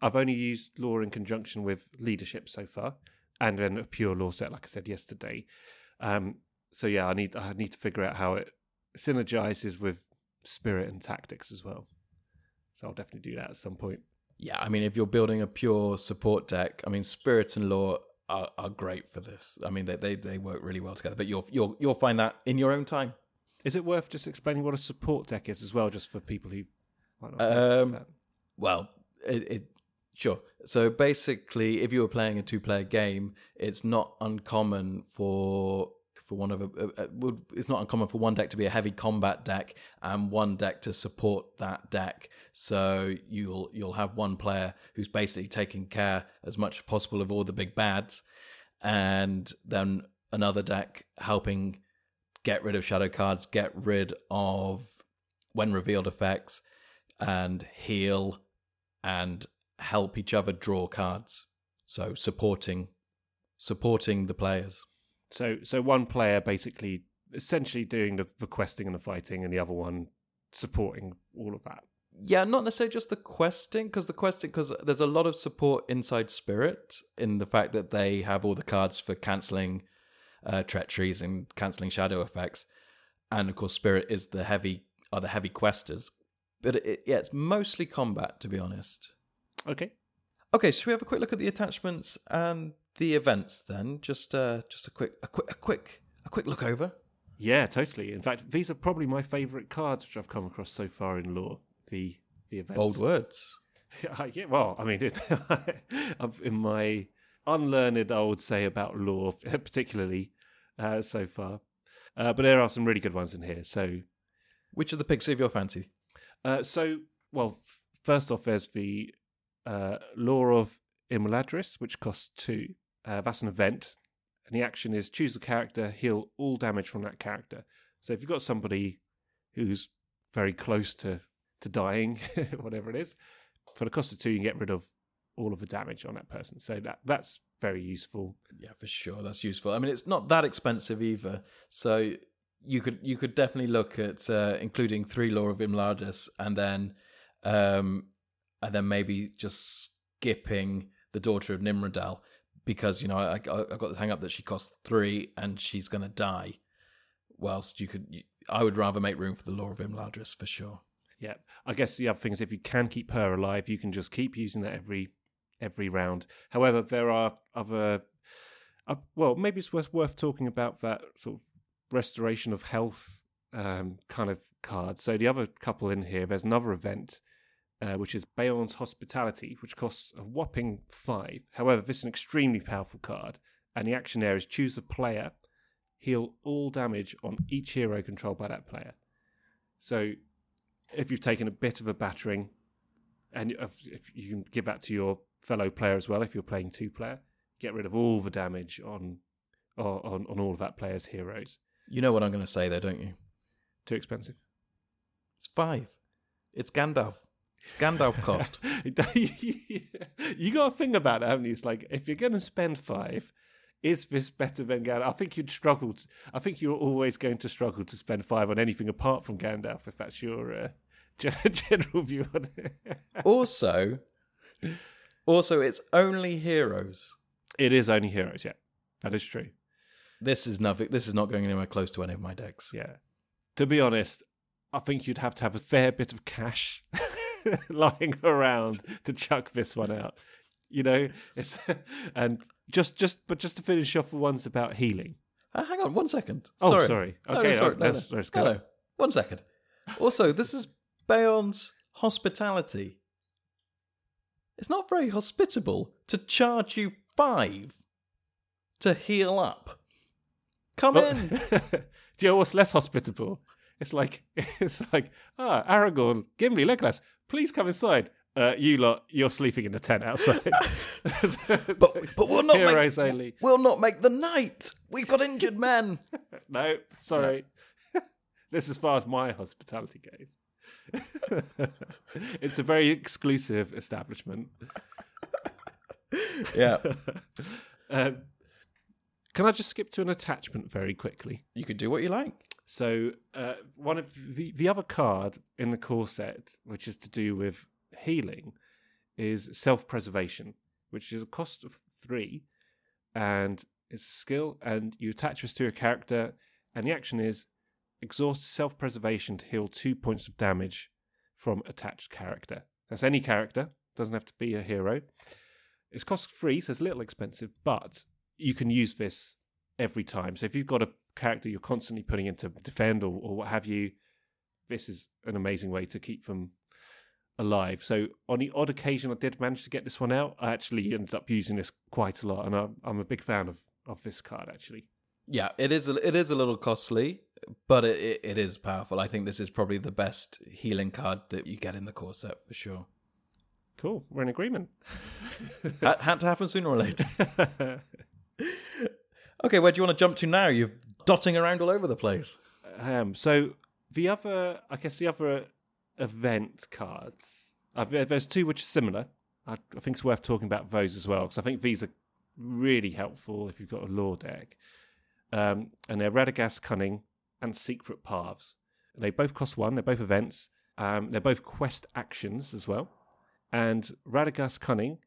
I've only used lore in conjunction with leadership so far, and then a pure lore set, like I said yesterday. Um, so yeah, I need I need to figure out how it synergizes with spirit and tactics as well. So I'll definitely do that at some point. Yeah, I mean, if you're building a pure support deck, I mean, spirit and lore are, are great for this. I mean, they, they they work really well together. But you'll you'll you'll find that in your own time. Is it worth just explaining what a support deck is as well, just for people who might not Um. Well, it, it sure. So basically, if you were playing a two-player game, it's not uncommon for for one of a it's not uncommon for one deck to be a heavy combat deck and one deck to support that deck. So you'll you'll have one player who's basically taking care as much as possible of all the big bads, and then another deck helping get rid of shadow cards, get rid of when revealed effects, and heal and help each other draw cards. So supporting supporting the players. So so one player basically essentially doing the, the questing and the fighting, and the other one supporting all of that. Yeah, not necessarily just the questing, because the questing, because there's a lot of support inside Spirit in the fact that they have all the cards for cancelling uh, treacheries and cancelling shadow effects, and of course Spirit is the heavy are the heavy questers. But it, yeah, it's mostly combat, to be honest. Okay. Okay, should we have a quick look at the attachments and the events then? Just uh, just a quick a quick a quick a quick look over. Yeah, totally. In fact, these are probably my favourite cards which I've come across so far in lore. The the events. Bold words. Yeah, well, I mean, in my unlearned, I would say about lore, particularly uh, so far. Uh, but there are some really good ones in here. So, Which of the pigs of your fancy? Uh, so well, first off, there's the uh, Lore of Imladris, which costs two. Uh, that's an event, and the action is choose a character, heal all damage from that character. So if you've got somebody who's very close to to dying, whatever it is, for the cost of two, you can get rid of all of the damage on that person. So that that's very useful. Yeah, for sure. That's useful. I mean, it's not that expensive either. So you could you could definitely look at uh, including three Lore of Imladris and then um, and then maybe just skipping the Daughter of Nimrodel because you know I, I got the hang up that she costs three and she's going to die. Whilst you could, I would rather make room for the Lore of Imladris for sure. Yeah, I guess the other thing is if you can keep her alive, you can just keep using that every every round. However, there are other. Uh, well, maybe it's worth worth talking about that sort of restoration of health um, kind of card. So the other couple in here, there's another event. Uh, which is Beorn's Hospitality, which costs a whopping five. However, this is an extremely powerful card, and the action there is choose a player, heal all damage on each hero controlled by that player. So if you've taken a bit of a battering, and if, you can give that to your fellow player as well, if you're playing two player, get rid of all the damage on on on all of that player's heroes. You know what I'm going to say, though, don't you? Too expensive. It's five. It's Gandalf. It's Gandalf cost. you got to think about it, haven't you? It's like if you're going to spend five, is this better than Gandalf? I think you'd struggle. To, I think you're always going to struggle to spend five on anything apart from Gandalf, if that's your uh, gen- general view on it. also, also, it's only heroes. it is only heroes, yeah. That is true. This is nothing. This is not going anywhere close to any of my decks. Yeah. To be honest, I think you'd have to have a fair bit of cash lying around to chuck this one out. You know, it's and just just but just to finish off the ones about healing. Uh, hang on one second. Oh, sorry. sorry. No, no, Okay, sorry. oh, No, no. let's- let's No, go. no. One second. Also, this is Beorn's hospitality. It's not very hospitable to charge you five to heal up. Come Well, in. Do you know what's less hospitable? It's like it's like ah Aragorn, Gimli, Legolas, please come inside. Uh, you lot, you're sleeping in the tent outside. But but we'll not heroes make, only. We'll not make the night. We've got injured men. No, sorry. this is as far as my hospitality goes. it's a very exclusive establishment. Yeah. Um, can I just skip to an attachment very quickly? You could do what you like. So uh, one of the the other card in the core set, which is to do with healing, is self preservation, which is a cost of three, and it's a skill, and you attach this to a character, and the action is exhaust self preservation to heal two points of damage from attached character. That's any character, doesn't have to be a hero. It's cost free, so it's a little expensive, but you can use this every time. So if you've got a character you're constantly putting into defend or, or what have you, this is an amazing way to keep them alive. So on the odd occasion I did manage to get this one out, I actually ended up using this quite a lot, and I'm, I'm a big fan of, of this card actually. Yeah, it is. A, it is a little costly, but it, it, is powerful. I think this is probably the best healing card that you get in the core set for sure. Cool, we're in agreement. Had to happen sooner or later. Okay, where do you want to jump to now? You're dotting around all over the place. Um, so the other, I guess, the other event cards. Uh, there- there's two which are similar. I, I think it's worth talking about those as well because I think these are really helpful if you've got a lore deck. Um, and they're Radagast Cunning and Secret Paths. They both cost one. They're both events. Um, they're both quest actions as well. And Radagast Cunning,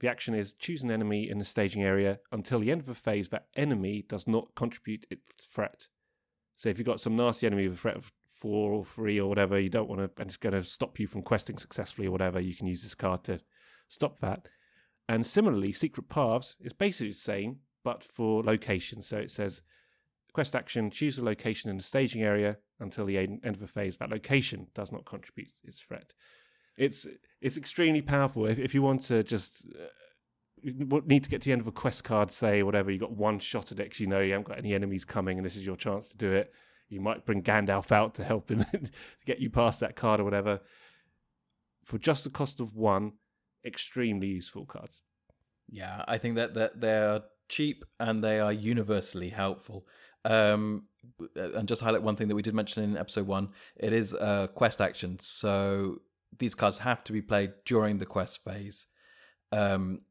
the action is choose an enemy in the staging area until the end of a phase that enemy does not contribute its threat. So if you've got some nasty enemy with a threat of four or three or whatever, you don't want to, and it's going to stop you from questing successfully or whatever, you can use this card to stop that. And similarly, Secret Paths is basically the same, but for location. So it says quest action, choose a location in the staging area until the end of a phase. That location does not contribute its threat. It's it's extremely powerful. If, if you want to just uh, need to get to the end of a quest card, say whatever, you got one shot at it you know you haven't got any enemies coming, and this is your chance to do it. You might bring Gandalf out to help him to get you past that card or whatever. For just the cost of one, extremely useful cards. Yeah, I think that, that they're cheap and they are universally helpful. Um, and just highlight one thing that we did mention in episode one: it is a quest action, so these cards have to be played during the quest phase. Um,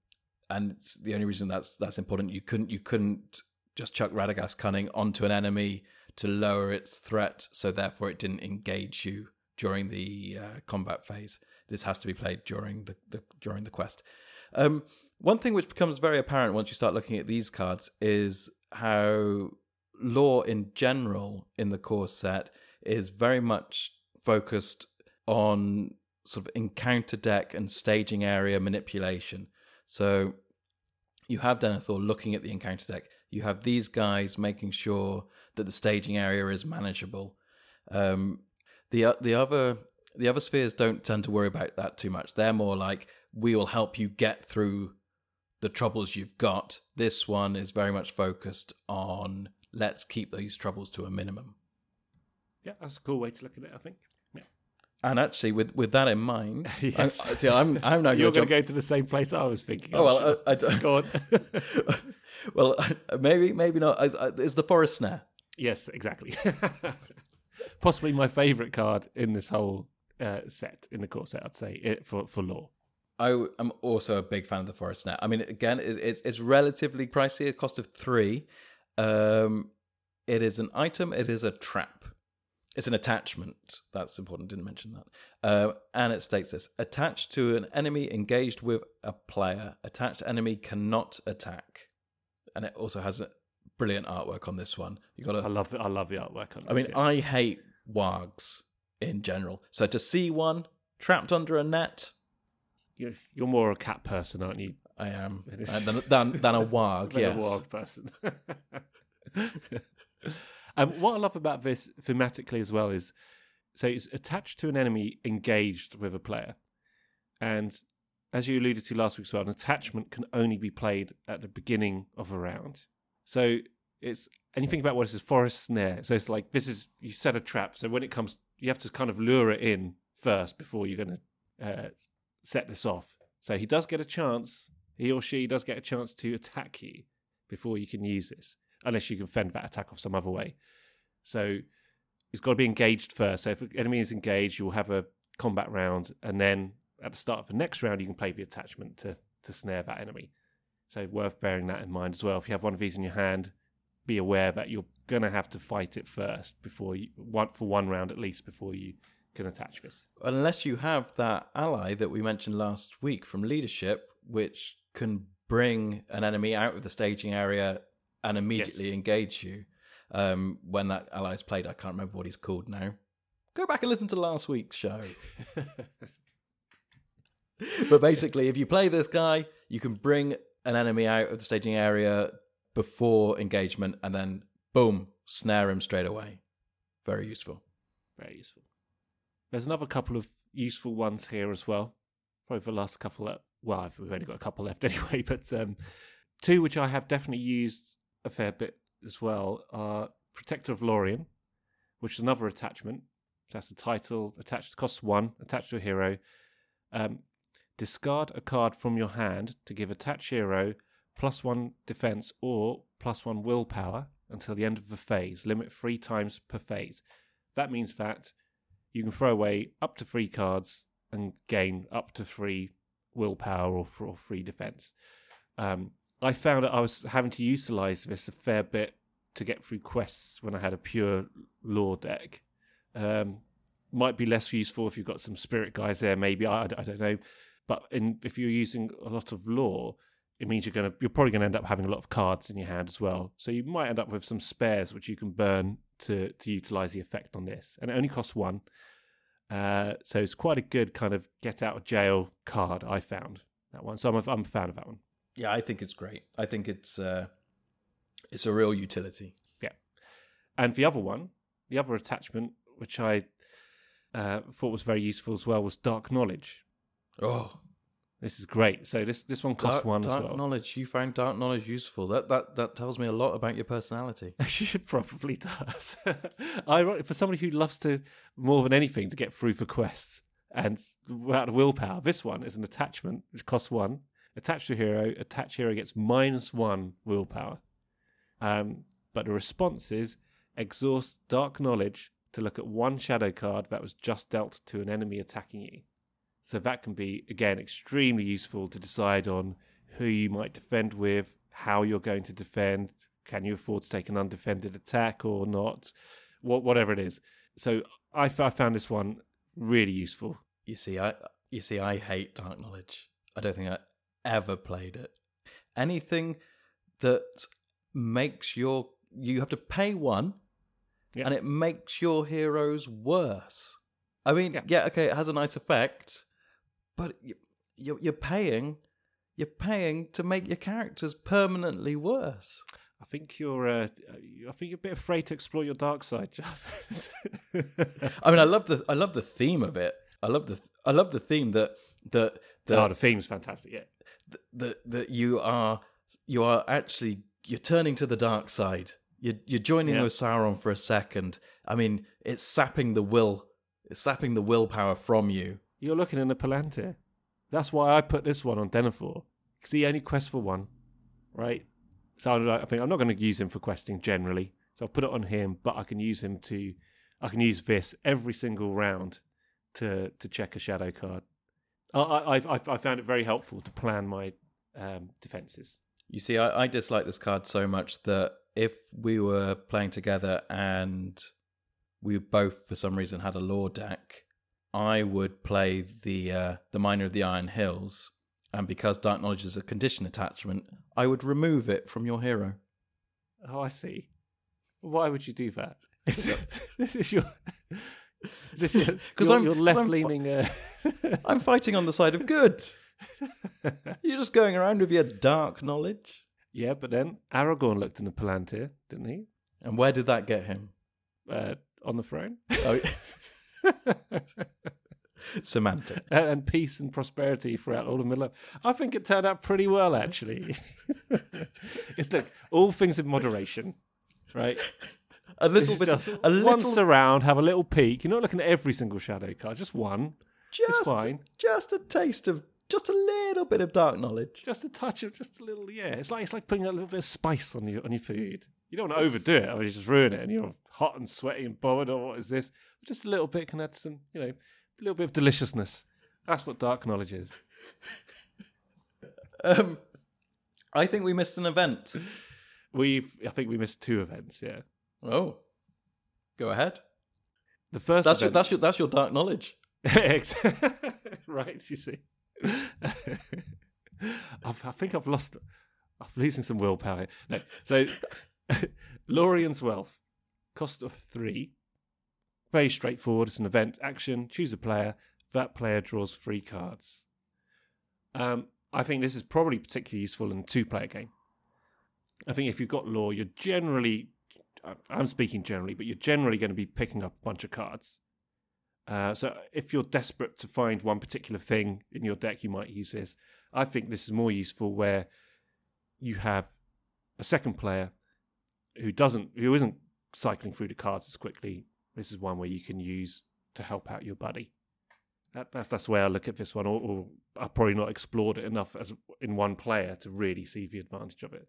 and the only reason that's that's important, you couldn't you couldn't just chuck Radagast Cunning onto an enemy to lower its threat, so therefore it didn't engage you during the uh, combat phase. This has to be played during the, the during the quest. Um, one thing which becomes very apparent once you start looking at these cards is how lore in general in the core set is very much focused on sort of encounter deck and staging area manipulation. So you have Denethor looking at the encounter deck. You have these guys making sure that the staging area is manageable. Um, the the other the other spheres don't tend to worry about that too much. They're more like we will help you get through the troubles you've got. This one is very much focused on let's keep these troubles to a minimum. Yeah, that's a cool way to look at it, I think. And actually, with with that in mind, Yes. I'm, see, I'm I'm now You're going to go to the same place I was thinking. Oh well, sure. I, I don't- go on. well, maybe maybe not. Is, is the forest snare? yes, exactly. Possibly my favourite card in this whole uh, set, in the core set, I'd say, it, for, for law. I am also a big fan of the forest snare. I mean, again, it, it's it's relatively pricey. A cost of three. Um, it is an item. It is a trap. It's an attachment. That's important. Didn't mention that. Uh, and it states this: attached to an enemy engaged with a player. Attached enemy cannot attack. And it also has a brilliant artwork on this one. You got to I love it. I love the artwork on this. I mean, yeah. I hate wargs in general. So to see one trapped under a net, you're, you're more a cat person, aren't you? I am is- uh, than, than than a warg. than yes. a warg person. um, what I love about this thematically as well is so it's attached to an enemy engaged with a player. And as you alluded to last week as well, an attachment can only be played at the beginning of a round. So it's and you think about what this is forest snare. So it's like this is you set a trap. So when it comes, you have to kind of lure it in first before you're going to uh, set this off. So he does get a chance. He or she does get a chance to attack you before you can use this, unless you can fend that attack off some other way. So it's got to be engaged first. So if an enemy is engaged, you'll have a combat round, and then at the start of the next round, you can play the attachment to to snare that enemy. So worth bearing that in mind as well. If you have one of these in your hand, be aware that you're going to have to fight it first before you one for one round at least before you can attach this. Unless you have that ally that we mentioned last week from leadership, which can bring an enemy out of the staging area and immediately Yes. engage you. Um, when that ally is played, I can't remember what he's called now. Go back and listen to last week's show. but basically, if you play this guy, you can bring an enemy out of the staging area before engagement and then boom, snare him straight away. Very useful. Very useful. There's another couple of useful ones here as well. Probably the last couple. Of, well, we've only got a couple left anyway, but um, two which I have definitely used a fair bit as well are Protector of Lorien, which is another attachment. That's the title. Attached costs one. Attached to a hero. Um, discard a card from your hand to give attached hero plus one defense or plus one willpower until the end of the phase. Limit three times per phase. That means that you can throw away up to three cards and gain up to three willpower or, or three defense. Um, I found that I was having to utilize this a fair bit to get through quests when I had a pure lore deck. Um, might be less useful if you've got some spirit guys there, maybe I, I don't know. But in, if you're using a lot of lore, it means you're gonna you're probably gonna end up having a lot of cards in your hand as well. So you might end up with some spares which you can burn to to utilize the effect on this, and it only costs one. Uh, so it's quite a good kind of get out of jail card. I found that one, so I'm a, I'm a fan of that one. Yeah, I think it's great. I think it's uh, it's a real utility. Yeah, and the other one, the other attachment, which I uh, thought was very useful as well, was dark knowledge. Oh, This is great. So this this one costs dark, one dark as well. knowledge. You found dark knowledge useful. That that that tells me a lot about your personality. it probably does. I for somebody who loves to more than anything to get through for quests and without willpower. This one is an attachment which costs one. Attached to hero, attached hero gets minus one willpower. Um, but the response is exhaust dark knowledge to look at one shadow card that was just dealt to an enemy attacking you. So that can be again extremely useful to decide on who you might defend with, how you're going to defend, can you afford to take an undefended attack or not, what whatever it is. So I found this one really useful. You see, I you see, I hate dark knowledge. I don't think I ever played it. Anything that makes your you have to pay one, Yeah. and it makes your heroes worse. I mean, Yeah. yeah, okay, it has a nice effect, but you, you're you're paying you're paying to make your characters permanently worse. I think you're uh, I think you're a bit afraid to explore your dark side, Jarvis. I mean, I love the I love the theme of it. I love the I love the theme that that that oh, the theme's fantastic. Yeah, that that you are you are actually you're turning to the dark side. You're you're joining Yeah. with Sauron for a second. I mean, it's sapping the will, it's sapping the willpower from you. you're looking in the Palantir. That's why I put this one on Denethor because he only quests for one, right? So I I think I'm not going to use him for questing generally. So I'll put it on him, but I can use him to, I can use this every single round to to check a shadow card. I I I found it very helpful to plan my um, defenses. You see, I, I dislike this card so much that if we were playing together and we both, for some reason, had a lore deck, I would play the uh, the Miner of the Iron Hills, and because Dark Knowledge is a condition attachment, I would remove it from your hero. Oh, I see. Why would you do that? this is your. Is this your, 'Cause your, I'm- your 'cause I'm left leaning, Uh... I'm fighting on the side of good. You're just going around with your dark knowledge. yeah, but then Aragorn looked in the Palantir, didn't he? And where did that get him? Uh, on the throne. Oh, semantic. and, and peace and prosperity throughout all of Middle Earth. I think it turned out pretty well, actually. it's look, all things in moderation, right? A little It's bit. just a little. once around, have a little peek. You're not looking at every single shadow card, just one, just, fine. Just a taste of. Just a little bit of dark knowledge. just a touch of, just a little. Yeah, it's like it's like putting a little bit of spice on your on your food. You don't want to overdo it, or you just ruin it, and you're hot and sweaty and bothered. Or what is this? Just a little bit can add some, you know, a little bit of deliciousness. That's what dark knowledge is. Um, I think we missed an event. We've, I think we missed two events. Yeah, Oh, go ahead. the first. That's your, that's your that's your dark knowledge. Right, you see. I've, I think I've lost. I'm losing some willpower. No, so Lorien's Wealth, cost of three. Very straightforward. It's an event action. Choose a player. That player draws three cards. Um, I think this is probably particularly useful in a two-player game. I think if you've got lore, you're generally, I'm speaking generally, but you're generally going to be picking up a bunch of cards. Uh, so if you're desperate to find one particular thing in your deck, you might use this. I think this is more useful where you have a second player who doesn't, who isn't cycling through the cards as quickly. This is one where you can use to help out your buddy. That, that's that's the way I look at this one. Or, or I've probably not explored it enough as in one player to really see the advantage of it.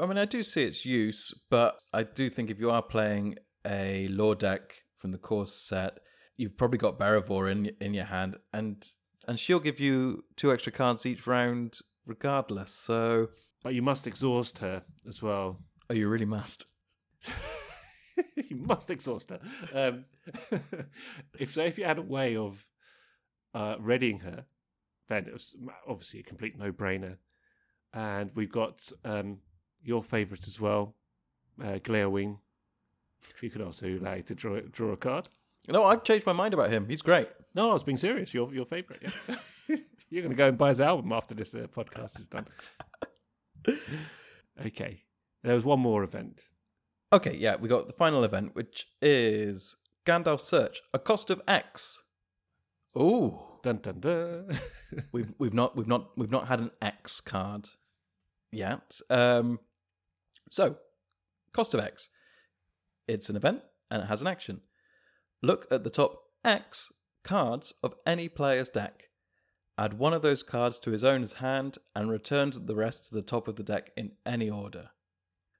I mean, I do see its use, but I do think if you are playing a lore deck from the core set, you've probably got Beravor in in your hand, and and she'll give you two extra cards each round, regardless. So, But you must exhaust her as well. oh, you really must. you must exhaust her. Um, if so, if you had a way of uh, readying her, then it was obviously a complete no-brainer. And we've got um, your favourite as well, uh, Gléowine. You could also you to draw draw a card. No, I've changed my mind about him. He's great. No, I was being serious. Your your favourite. Yeah. You're going to go and buy his album after this uh, podcast is done. okay. There was one more event. Okay, yeah, we got the final event, which is Gandalf Search, a cost of X. Ooh, Dun dun dun. we've we've not we've not we've not had an X card yet. Um, so cost of X. It's an event and it has an action. Look at the top X cards of any player's deck. Add one of those cards to his owner's hand and return the rest to the top of the deck in any order.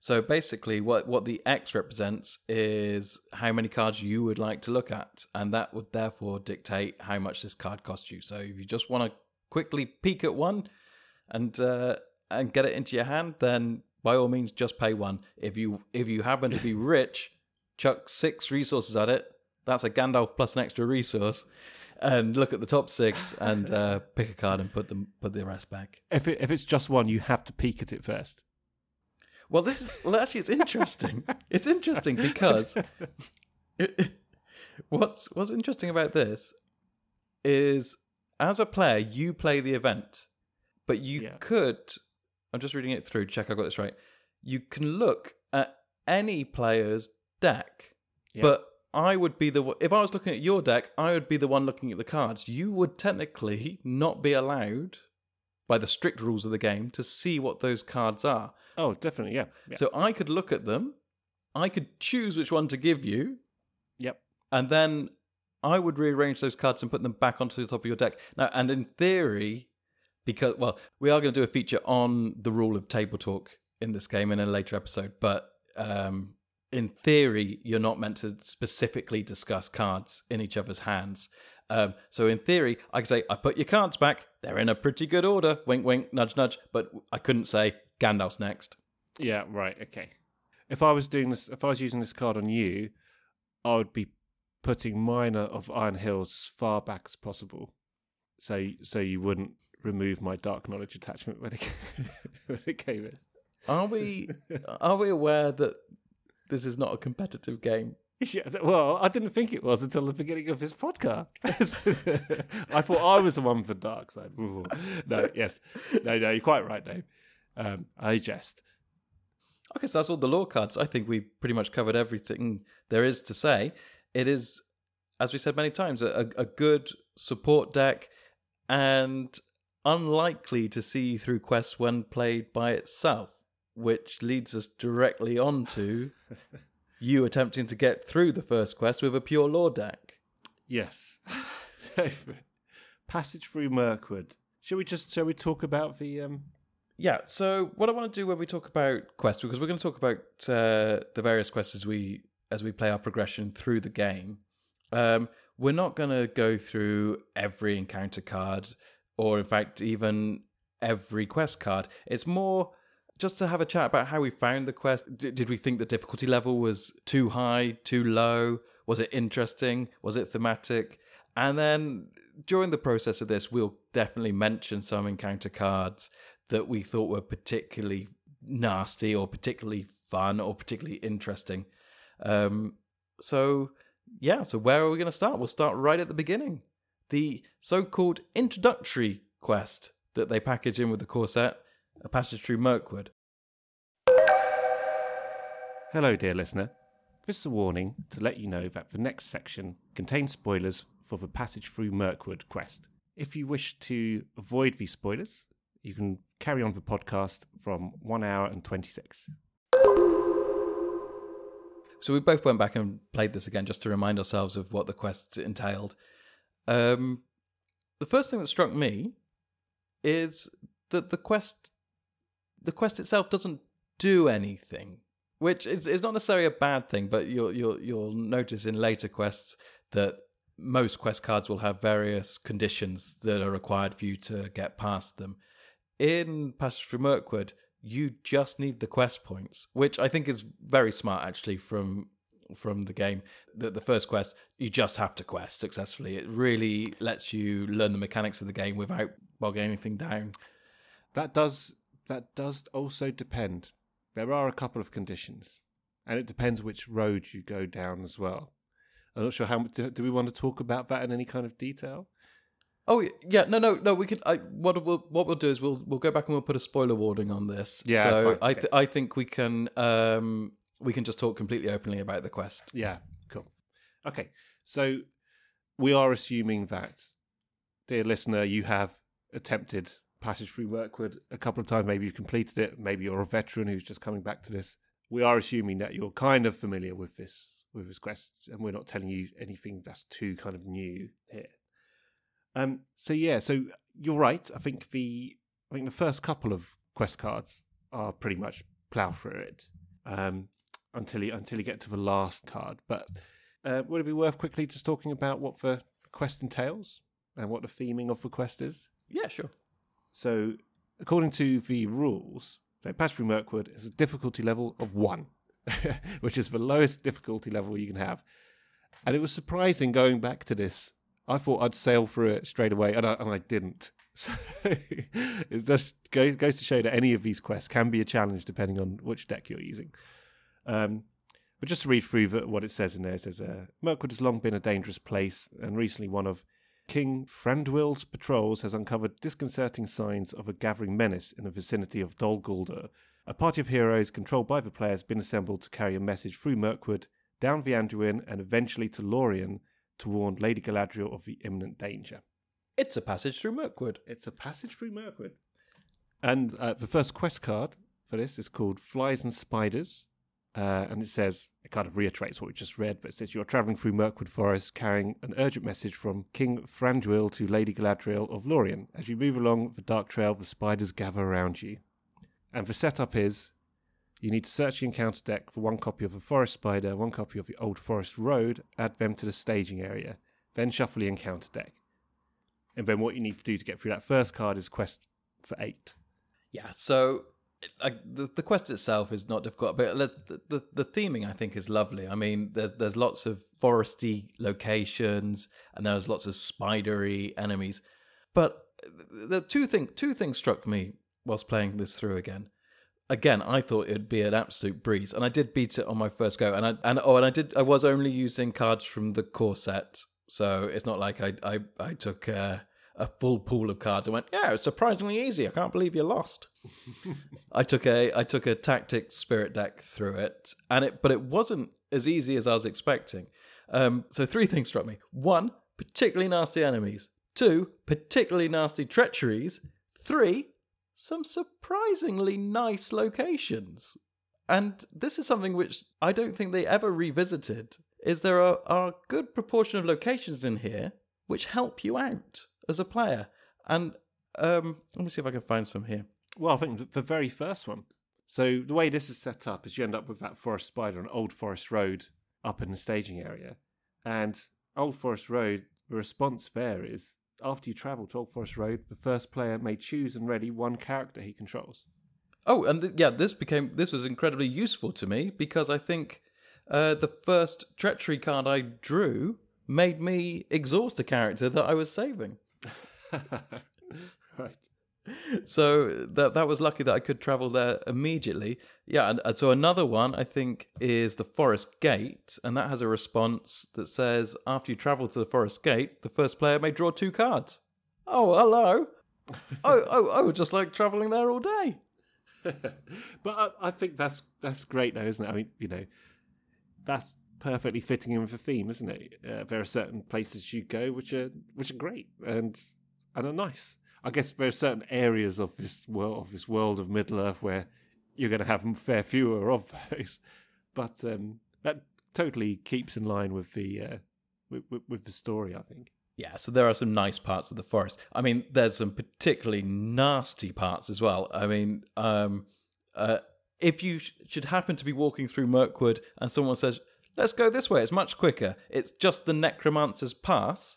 So basically, what, what the X represents is how many cards you would like to look at, and that would therefore dictate how much this card costs you. So if you just want to quickly peek at one and uh, and get it into your hand, then by all means just pay one. If you if you happen to be rich, chuck six resources at it. That's a Gandalf plus an extra resource, and look at the top six and uh, pick a card and put them put the rest back. if it, if it's just one, you have to peek at it first. Well, this is well. Actually, it's interesting. it's interesting because it, what's what's interesting about this is as a player, you play the event, but you Yeah. could. I'm just reading it through. Check I got this right. You can look at any player's deck, Yeah. but I would be the if I was looking at your deck, I would be the one looking at the cards. You would technically not be allowed by the strict rules of the game to see what those cards are. Oh, definitely, yeah. yeah. So I could look at them, I could choose which one to give you, Yep. and then I would rearrange those cards and put them back onto the top of your deck. Now, and in theory, because well, we are going to do a feature on the rule of table talk in this game in a later episode, but um, in theory, you're not meant to specifically discuss cards in each other's hands. Um, so in theory, I could say, I put your cards back. They're in a pretty good order. Wink, wink, nudge, nudge. But I couldn't say Gandalf's next. Yeah, right, okay. If I was doing this, if I was using this card on you, I would be putting Miner of Iron Hills as far back as possible, so so you wouldn't remove my Dark Knowledge attachment when it when it came in. Are we are we aware that this is not a competitive game? Yeah, well, I didn't think it was until the beginning of his podcast. I thought I was the one for dark side. Ooh. No, yes, no, no, you're quite right, Dave. Um, I jest. Okay, so that's all the lore cards. I think we pretty much covered everything there is to say. It is, as we said many times, a, a good support deck and unlikely to see through quests when played by itself, which leads us directly on to you attempting to get through the first quest with a pure lore deck. Yes. Passage through Mirkwood. Shall we just shall we talk about the um Yeah, so what I want to do when we talk about quests, because we're going to talk about uh, the various quests as we as we play our progression through the game. Um, we're not going to go through every encounter card, or in fact, even every quest card. It's more just to have a chat about how we found the quest. D- did we think the difficulty level was too high, too low? Was it interesting? Was it thematic? And then during the process of this, we'll definitely mention some encounter cards that we thought were particularly nasty or particularly fun or particularly interesting. Um, so, yeah, so where are we going to start? We'll start right at the beginning. The so called introductory quest that they package in with the core set, a Passage Through Mirkwood. Hello, dear listener. This is a warning to let you know that the next section contains spoilers for the Passage Through Mirkwood quest. If you wish to avoid these spoilers, you can carry on the podcast from 1 hour and 26. So we both went back and played this again just to remind ourselves of what the quest entailed. Um, the first thing that struck me is that the quest, the quest itself doesn't do anything, which is, is not necessarily a bad thing. But you'll you'll you'll notice in later quests that most quest cards will have various conditions that are required for you to get past them. In Passage Through Mirkwood, you just need the quest points, which I think is very smart actually from from the game. The, the first quest, you just have to quest successfully. It really lets you learn the mechanics of the game without bogging anything down. That does that does also depend. There are a couple of conditions, and it depends which road you go down as well. I'm not sure how. Do, do we want to talk about that in any kind of detail? Oh yeah, no, no, no. We can. I, what we'll what we'll do is we'll we'll go back and we'll put a spoiler warning on this. Yeah, So fine, I th- I think we can um we can just talk completely openly about the quest. Yeah, cool. Okay, so we are assuming that, dear listener, you have attempted Passage Through Mirkwood a couple of times. Maybe you've completed it. Maybe you're a veteran who's just coming back to this. We are assuming that you're kind of familiar with this with this quest, and we're not telling you anything that's too kind of new here. Um. So yeah. So you're right. I think the I think the first couple of quest cards are pretty much plow through it. Um. Until you until you get to the last card, but uh, would it be worth quickly just talking about what the quest entails and what the theming of the quest is? Yeah, sure. So, according to the rules, so Pass Through Mirkwood is a difficulty level of one, which is the lowest difficulty level you can have. And it was surprising going back to this. I thought I'd sail through it straight away, and I, and I didn't. So it just goes, goes to show that any of these quests can be a challenge depending on which deck you're using. Um, but just to read through what it says in there, it says uh, Mirkwood has long been a dangerous place, and recently one of King Thranduil's patrols has uncovered disconcerting signs of a gathering menace in the vicinity of Dol Guldur. A party of heroes controlled by the player has been assembled to carry a message through Mirkwood, down the Anduin, and eventually to Lorien to warn Lady Galadriel of the imminent danger. It's a passage through Mirkwood. It's a passage through Mirkwood. And uh, the first quest card for this is called Flies and Spiders. Uh, and it says, it kind of reiterates what we just read, but it says, You're traveling through Mirkwood Forest carrying an urgent message from King Thranduil to Lady Galadriel of Lorien. As you move along the dark trail, the spiders gather around you. And the setup is you need to search the encounter deck for one copy of the Forest Spider, one copy of the Old Forest Road, add them to the staging area, then shuffle the encounter deck. And then what you need to do to get through that first card is quest for eight. Yeah, so I, the the quest itself is not difficult, but the, the the theming I think is lovely. I mean, there's there's lots of foresty locations, and there's lots of spidery enemies. But the two thing two things struck me whilst playing this through again. again, I thought it'd be an absolute breeze, and I did beat it on my first go. And I and oh, and I did. I was only using cards from the core set, so it's not like I I I took uh, a full pool of cards and went, yeah, it's surprisingly easy. I can't believe you lost. I took a I took a tactics spirit deck through it, and it but it wasn't as easy as I was expecting. Um, so three things struck me: one, particularly nasty enemies; two, particularly nasty treacheries; three, some surprisingly nice locations. And this is something which I don't think they ever revisited. Is there are, are a good proportion of locations in here which help you out as a player. And um, let me see if I can find some here. Well, I think the very first one. So the way this is set up is you end up with that forest spider on Old Forest Road up in the staging area, and Old Forest Road. The response there is after you travel to Old Forest Road, the first player may choose and ready one character he controls. Oh, and th- yeah, this became this was incredibly useful to me because I think uh, the first treachery card I drew made me exhaust a character that I was saving. right. So that that was lucky that I could travel there immediately. Yeah, and, and so another one I think is the Forest Gate, and that has a response that says after you travel to the Forest Gate, the first player may draw two cards. Oh, hello. oh, oh, I would just like traveling there all day. but I, I think that's that's great, though, isn't it? I mean, you know, that's perfectly fitting in with the theme, isn't it? Uh, there are certain places you go which are which are great and and are nice. I guess there are certain areas of this world of this world of Middle Earth where you're going to have fair fewer of those, but um, that totally keeps in line with the uh, with, with, with the story. I think. Yeah, so there are some nice parts of the forest. I mean, there's some particularly nasty parts as well. I mean, um, uh, if you sh- should happen to be walking through Mirkwood and someone says, Let's go this way. It's much quicker. It's just the necromancer's pass.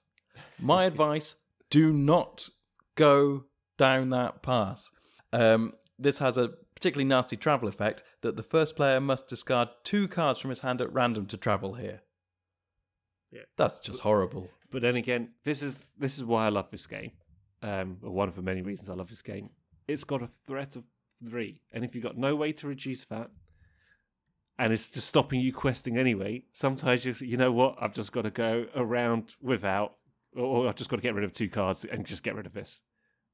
My advice do not go down that pass. Um, this has a particularly nasty travel effect that the first player must discard two cards from his hand at random to travel here. Yeah. That's just horrible. But then again, this is this is why I love this game. Um, or one of the many reasons I love this game. It's got a threat of three, and if you've got no way to reduce that, and it's just stopping you questing anyway. Sometimes you you know what I've just got to go around without, or I've just got to get rid of two cards and just get rid of this.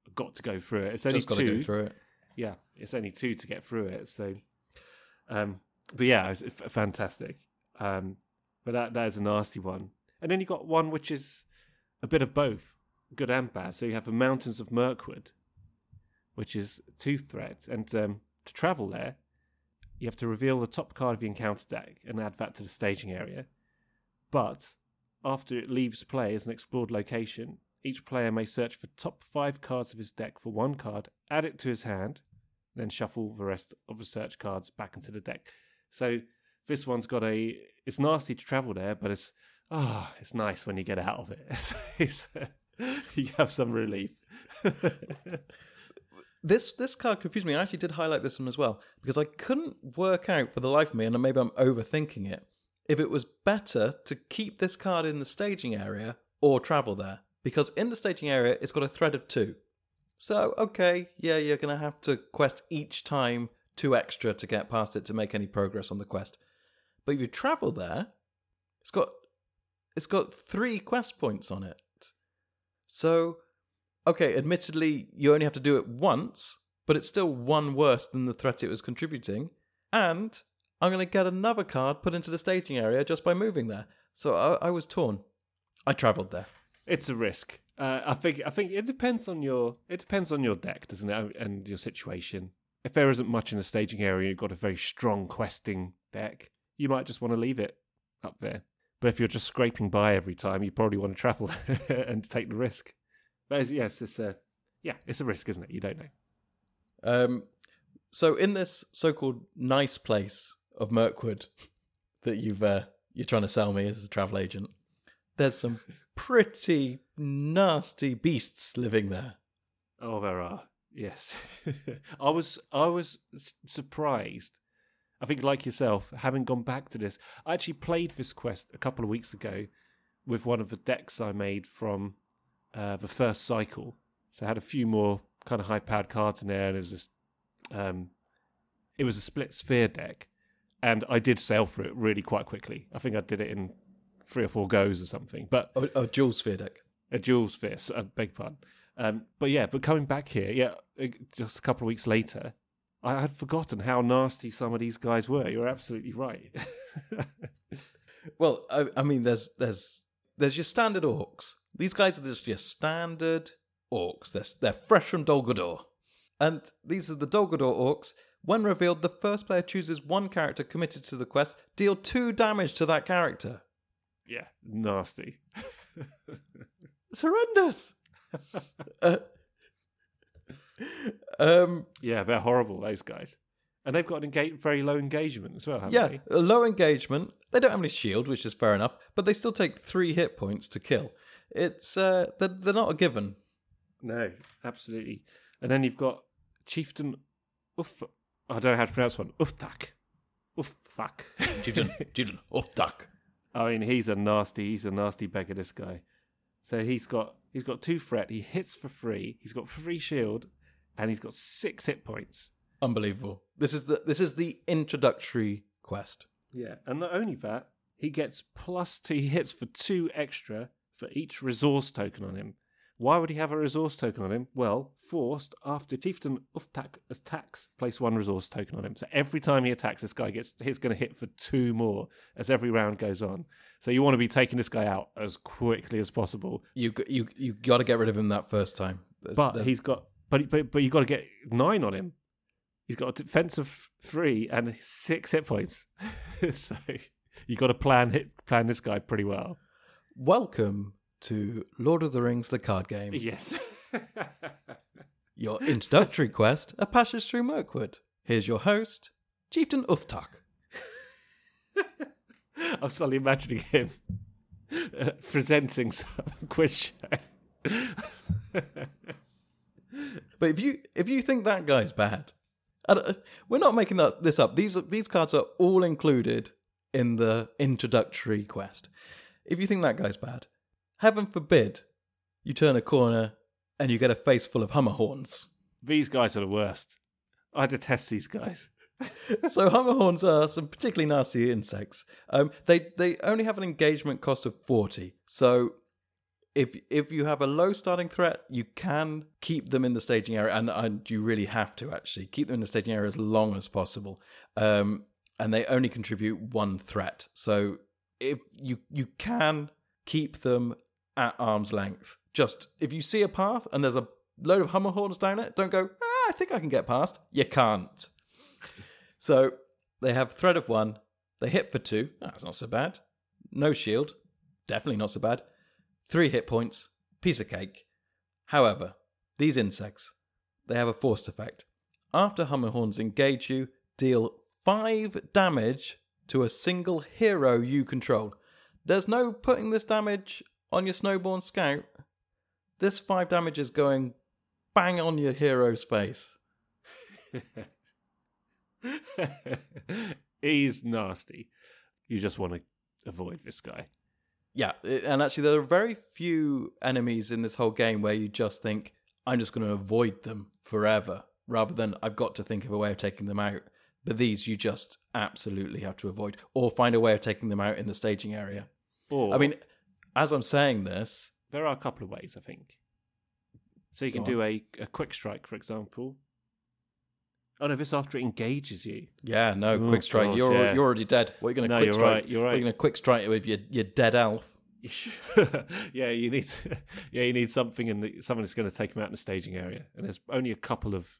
I've got to go through it. It's only just got two. to go through it. Yeah, it's only two to get through it. So, um, but yeah, it's fantastic. Um, but that that is a nasty one. And then you got one which is a bit of both, good and bad. So you have the Mountains of Mirkwood, which is two threats, and um, to travel there, you have to reveal the top card of your encounter deck and add that to the staging area. But after it leaves play as an explored location, each player may search for top five cards of his deck for one card, add it to his hand, then shuffle the rest of the search cards back into the deck. So this one's got a. It's nasty to travel there, but it's ah, oh, it's nice when you get out of it. It's, it's, you have some relief. this this card confused me. I actually did highlight this one as well because I couldn't work out for the life of me, and maybe I'm overthinking it, if it was better to keep this card in the staging area or travel there. Because in the staging area, it's got a thread of two. So, okay, yeah, you're to have to quest each time two extra to get past it to make any progress on the quest. But if you travel there, it's got it's got three quest points on it. So okay, admittedly, you only have to do it once, but it's still one worse than the threat it was contributing. And I'm going to get another card put into the staging area just by moving there. So I, I was torn. I travelled there. It's a risk. Uh, I think. I think it depends on your. It depends on your deck, doesn't it, and your situation. If there isn't much in the staging area, you've got a very strong questing deck. You might just want to leave it up there. But if you're just scraping by every time, you probably want to travel and take the risk. But yes, it's a yeah, it's a risk, isn't it? You don't know. Um, so in this so-called nice place of Mirkwood that you've uh, you're trying to sell me as a travel agent, there's some pretty nasty beasts living there. Oh, there are. Yes, I was I was surprised. I think, like yourself, having gone back to this, I actually played this quest a couple of weeks ago with one of the decks I made from uh, the first cycle. So I had a few more kind of high powered cards in there, and there's this um, it was a split sphere deck, and I did sail through it really quite quickly. I think I did it in three or four goes or something. But a, oh dual sphere deck. a dual sphere, s- I beg pardon. Um, but yeah, but coming back here, yeah, uh, just a couple of weeks later, I had forgotten how nasty some of these guys were. You're absolutely right. Well, I, I mean, there's there's there's your standard orcs. These guys are just your standard orcs. They're they're fresh from Dol Guldur, and these are the Dol Guldur orcs. When revealed, the first player chooses one character committed to the quest. Deal two damage to that character. yeah, nasty. It's horrendous. uh, um, Yeah, they're horrible. Those guys, and they've got an engage- very low engagement as well. Haven't yeah, they? low engagement. They don't have any shield, which is fair enough, but they still take three hit points to kill. It's uh, they're, they're not a given. No, absolutely. And then you've got Chieftain Uff. I don't know how to pronounce one. Ufthak. Uffak. Chieftain, Chieftain, Ufthak. I mean, he's a nasty. He's a nasty beggar. This guy. So he's got he's got two threat. He hits for free. He's got free shield, and he's got six hit points. Unbelievable. This is the this is the introductory quest. Yeah, and not only that, he gets plus two. He hits for two extra for each resource token on him. Why would he have a resource token on him? Well, forced after Chieftain Ufthak attacks, place one resource token on him. So every time he attacks, this guy gets he's going to hit for two more as every round goes on. So you want to be taking this guy out as quickly as possible. You you you got to get rid of him that first time. There's- But there's- he's got but but but you got to get nine on him. He's got a defense of three and six hit points. so you got to plan hit plan this guy pretty well. Welcome to Lord of the Rings: The Card Game. Yes. Your introductory quest: A Passage Through Mirkwood. Here's your host, Chieftain Ufthak. I'm suddenly imagining him uh, presenting some quiz show. But if you if you think that guy's bad, don't- we're not making that this up. These these cards are all included in the introductory quest. If you think that guy's bad, heaven forbid you turn a corner and you get a face full of Hummerhorns. These guys are the worst. I detest these guys. so Hummerhorns are some particularly nasty insects. Um, they they only have an engagement cost of forty. So if if you have a low starting threat, you can keep them in the staging area, and, and you really have to actually keep them in the staging area as long as possible. Um, and they only contribute one threat. So if you you can keep them at arm's length. Just if you see a path and there's a load of Hummerhorns down it, don't go. Ah, I think I can get past. You can't. So they have threat of one. They hit for two. That's not so bad. No shield. Definitely not so bad. Three hit points. Piece of cake. However, these insects, they have a forced effect. After Hummerhorns engage you, deal five damage to a single hero you control. There's no putting this damage on your Snowbourn Scout. This five damage is going bang on your hero's face. He's nasty. You just want to avoid this guy. Yeah, and actually, there are very few enemies in this whole game where you just think, I'm just going to avoid them forever, rather than I've got to think of a way of taking them out. But these you just absolutely have to avoid, or find a way of taking them out in the staging area. Or I mean, as I'm saying this, there are a couple of ways, I think. So you can do a, a quick strike, for example. Oh no, this after it engages you. yeah, no, Oh, quick strike. God, you're yeah. you're already dead. What are you going to No, quick you're strike? right, you're right. you going to quick strike it with your your dead elf? yeah, you need to, yeah you need something and someone that's going to take him out in the staging area, and there's only a couple of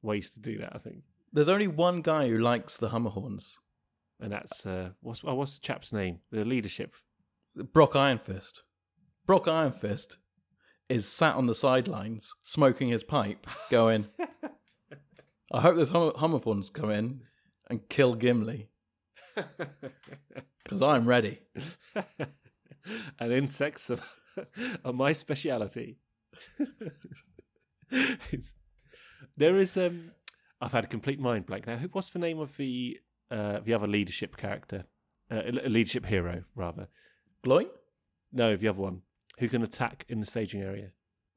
ways to do that, I think. There's only one guy who likes the Hummerhorns, And that's uh, what's oh, what's the chap's name? The leadership. Brok Ironfist. Brok Ironfist is sat on the sidelines smoking his pipe, going, I hope those hum- Hummerhorns come in and kill Gimli, because I'm ready. and insects are, are my speciality. there is um I've had a complete mind blank now. Who- What's the name of the uh, the other leadership character? Uh, a leadership hero, rather. Gloin? No, the other one who can attack in the staging area.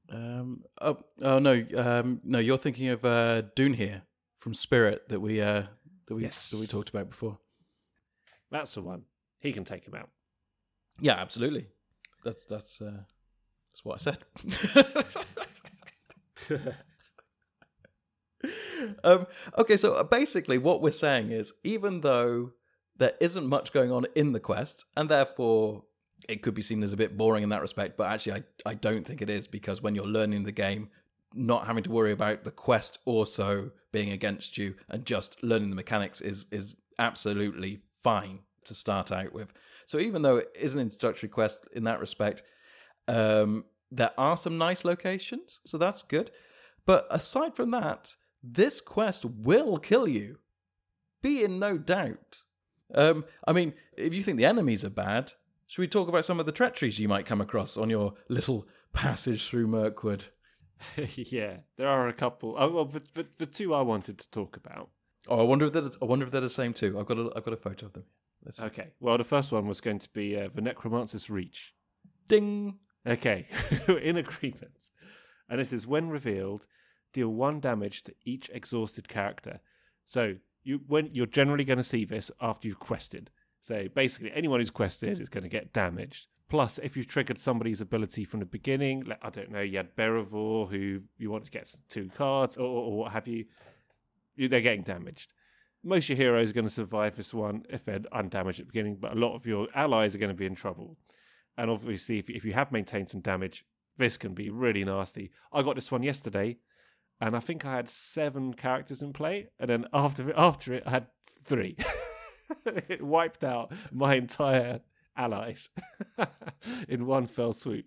Um, oh, oh no, um, no, you're thinking of uh, Dúnhere from Spirit that we uh, that we Yes. that we talked about before. That's the one. He can take him out. Yeah, absolutely. That's that's uh, that's what I said. um, okay, so uh, basically, what we're saying is, even though there isn't much going on in the quest, and therefore it could be seen as a bit boring in that respect, but actually, I I don't think it is because when you're learning the game, not having to worry about the quest also being against you and just learning the mechanics is is absolutely fine to start out with. So even though it is an introductory quest in that respect, um, there are some nice locations, so that's good. But aside from that, this quest will kill you. Be in no doubt. Um, I mean, if you think the enemies are bad, should we talk about some of the treacheries you might come across on your little passage through Mirkwood? yeah, there are a couple. Oh, well, but, but the two I wanted to talk about. Oh, I wonder if they're, I wonder if they're the same too. I've got a, I've got a photo of them. Let's see. Okay, well, the first one was going to be uh, the Necromancer's Reach. Ding. Okay, in agreement. And this is when revealed, deal one damage to each exhausted character. So you when you're generally going to see this after you've quested. So basically, anyone who's quested is going to get damaged. Plus, if you've triggered somebody's ability from the beginning, like I don't know, you had Beravor who you want to get two cards or, or what have you, they're getting damaged. Most of your heroes are going to survive this one if they're undamaged at the beginning, but a lot of your allies are going to be in trouble. And obviously, if, if you have maintained some damage, this can be really nasty. I got this one yesterday, and I think I had seven characters in play, and then after it, after it, I had three. it wiped out my entire allies in one fell swoop.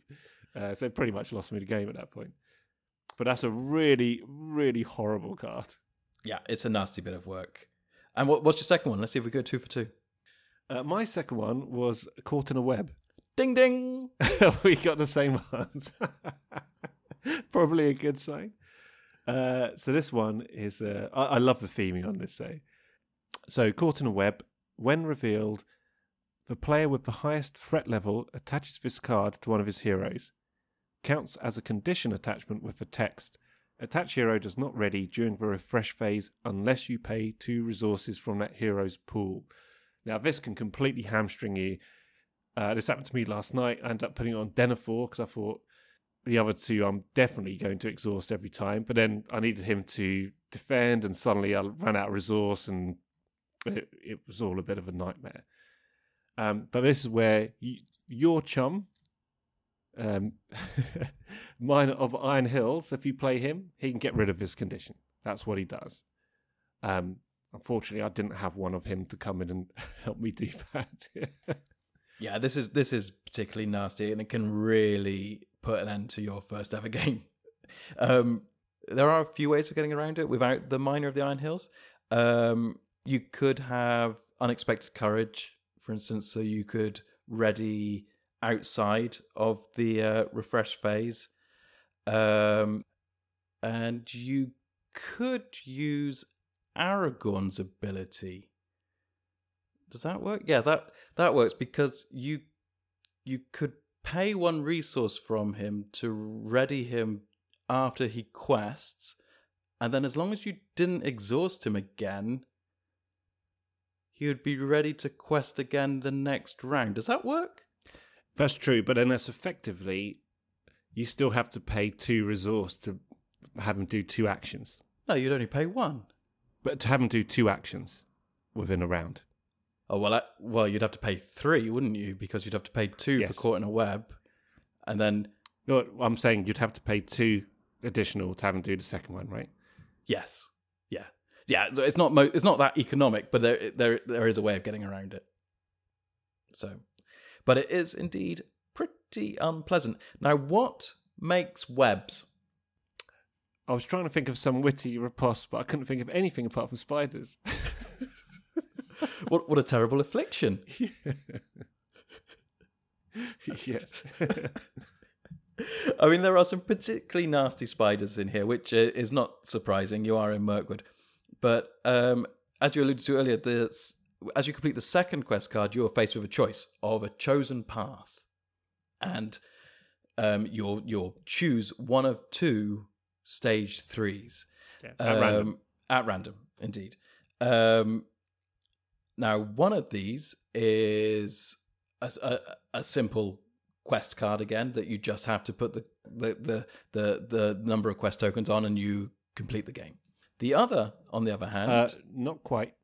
Uh, so it pretty much lost me the game at that point. But that's a really, really horrible card. Yeah, it's a nasty bit of work. And what, what's your second one? Let's see if we go two for two. Uh, my second one was Caught in a Web. Ding ding. we got the same ones. Probably a good sign. Uh, so this one is. Uh, I, I love the theming on this. So, so caught in a web. When revealed, the player with the highest threat level attaches this card to one of his heroes. Counts as a condition attachment with the text. Attach hero does not ready during the refresh phase unless you pay two resources from that hero's pool. Now, this can completely hamstring you uh, this happened to me last night. I ended up putting it on Denethor because I thought the other two I'm definitely going to exhaust every time. But then I needed him to defend, and suddenly I ran out of resource, and it, it was all a bit of a nightmare. Um, but this is where you, your chum, um, mine of Iron Hills, if you play him, he can get rid of his condition. That's what he does. Um, unfortunately, I didn't have one of him to come in and help me do that. Yeah, this is this is particularly nasty, and it can really put an end to your first ever game. Um, there are a few ways of getting around it without the Miner of the Iron Hills. Um, you could have unexpected courage, for instance, so you could ready outside of the uh, refresh phase, um, and you could use Aragorn's ability. Does that work? Yeah, that that works because you you could pay one resource from him to ready him after he quests, and then as long as you didn't exhaust him again, he would be ready to quest again the next round. Does that work? That's true, but unless effectively you still have to pay two resource to have him do two actions. No, you'd only pay one. But to have him do two actions within a round. Oh well, I, well you'd have to pay three, wouldn't you? Because you'd have to pay two Yes. for caught in a web, and then No, I'm saying you'd have to pay two additional to have him do the second one, right? Yes. Yeah. Yeah. So it's not mo- it's not that economic, but there there there is a way of getting around it. So, but it is indeed pretty unpleasant. Now, what makes webs? I was trying to think of some witty riposte, but I couldn't think of anything apart from spiders. What what a terrible affliction! yes. I mean, there are some particularly nasty spiders in here, which is not surprising. You are in Mirkwood, but um, as you alluded to earlier, the, as you complete the second quest card, you are faced with a choice of a chosen path, and um, you'll you'll choose one of two stage threes. yeah at random. Um, At random, indeed. Um, now, one of these is a, a, a simple quest card again that you just have to put the, the the the the number of quest tokens on and you complete the game. The other, on the other hand, Uh, not quite,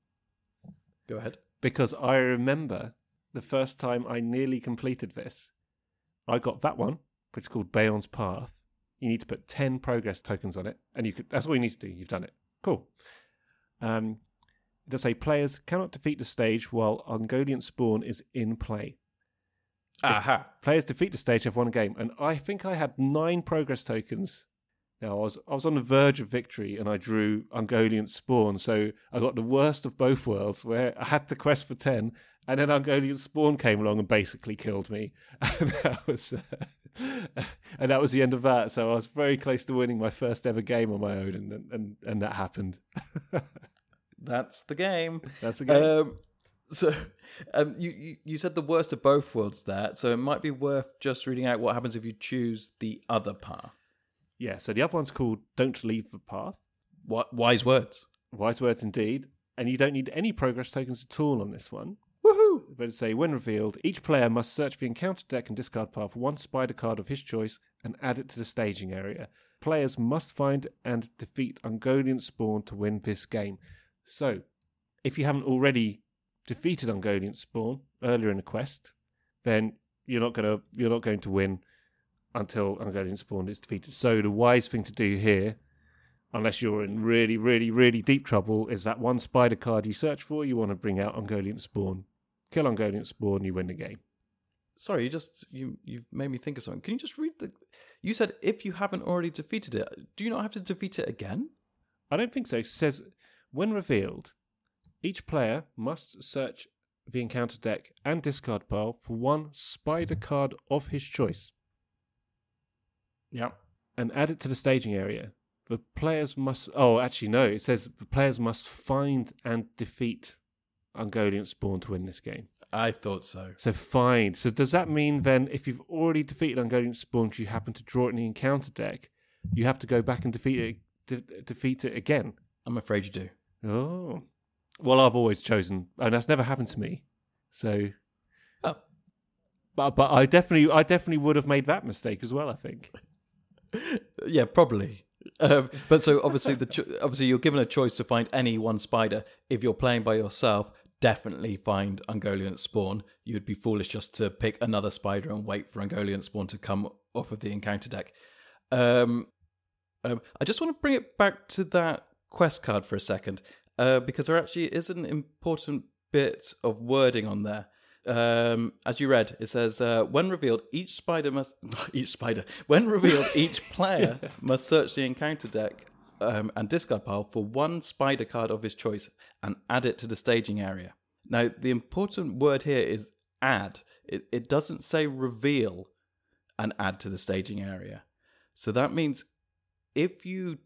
go ahead. because I remember the first time I nearly completed this. I got that one, which is called Beorn's Path. You need to put ten progress tokens on it, and you could. That's all you need to do. You've done it. Cool. Um, does say players cannot defeat the stage while Ungoliant Spawn is in play. Aha. Players defeat the stage have one game, and I think I had nine progress tokens. Now I was I was on the verge of victory, and I drew Ungoliant Spawn, so I got the worst of both worlds, where I had to quest for ten, and then Ungoliant Spawn came along and basically killed me, and that was uh, and that was the end of that. So I was very close to winning my first ever game on my own, and and and that happened. That's the game. That's the game. Um, so, um, you, you you said the worst of both worlds there, so it might be worth just reading out what happens if you choose the other path. yeah. So the other one's called "Don't Leave the Path." What wise words? Wise words indeed. And you don't need any progress tokens at all on this one. Woohoo! But it say when revealed, each player must search the encounter deck and discard path one spider card of his choice and add it to the staging area. Players must find and defeat Ungoliant Spawn to win this game. So, if you haven't already defeated Ungoliant Spawn earlier in the quest, then you're not gonna you're not going to win until Ungoliant Spawn is defeated. So the wise thing to do here, unless you're in really, really, really deep trouble, is that one spider card you search for, you want to bring out Ungoliant Spawn. Kill Ungoliant Spawn, you win the game. Sorry, you just you you made me think of something. Can you just read the? You said if you haven't already defeated it, do you not have to defeat it again? I don't think so. It says when revealed, each player must search the encounter deck and discard pile for one spider card of his choice Yeah. and add it to the staging area. The players must. Oh, actually, no. It says the players must find and defeat Ungoliant Spawn to win this game. I thought so. So find. So does that mean then, if you've already defeated Ungoliant Spawn, because you happen to draw it in the encounter deck, you have to go back and defeat it, de- defeat it again? I'm afraid you do. Oh. Well, I've always chosen, and that's never happened to me. So, Oh. but but I definitely I definitely would have made that mistake as well. I think. Yeah, probably. Um, but so obviously the cho- obviously you're given a choice to find any one spider. If you're playing by yourself, definitely find Ungoliant spawn. You'd be foolish just to pick another spider and wait for Ungoliant spawn to come off of the encounter deck. Um, um, I just want to bring it back to that quest card for a second uh, because there actually is an important bit of wording on there. Um, as you read, it says, uh, "When revealed, each spider must each spider. When revealed, each player must search the encounter deck um, and discard pile for one spider card of his choice and add it to the staging area." Now, the important word here is "add." It it doesn't say reveal and add to the staging area. So that means if you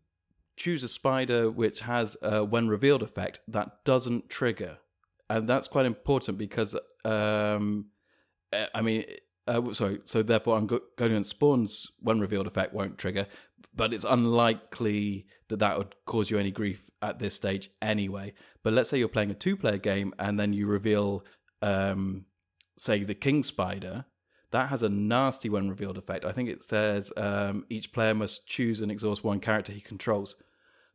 choose a spider which has a when revealed effect, that doesn't trigger. And that's quite important because, um, uh, I mean, uh, sorry, so therefore Ungoliant Spawn's when revealed effect won't trigger, but it's unlikely that that would cause you any grief at this stage anyway. But let's say you're playing a two player game and then you reveal, um, say, the King Spider, that has a nasty when revealed effect. I think it says um, each player must choose and exhaust one character he controls.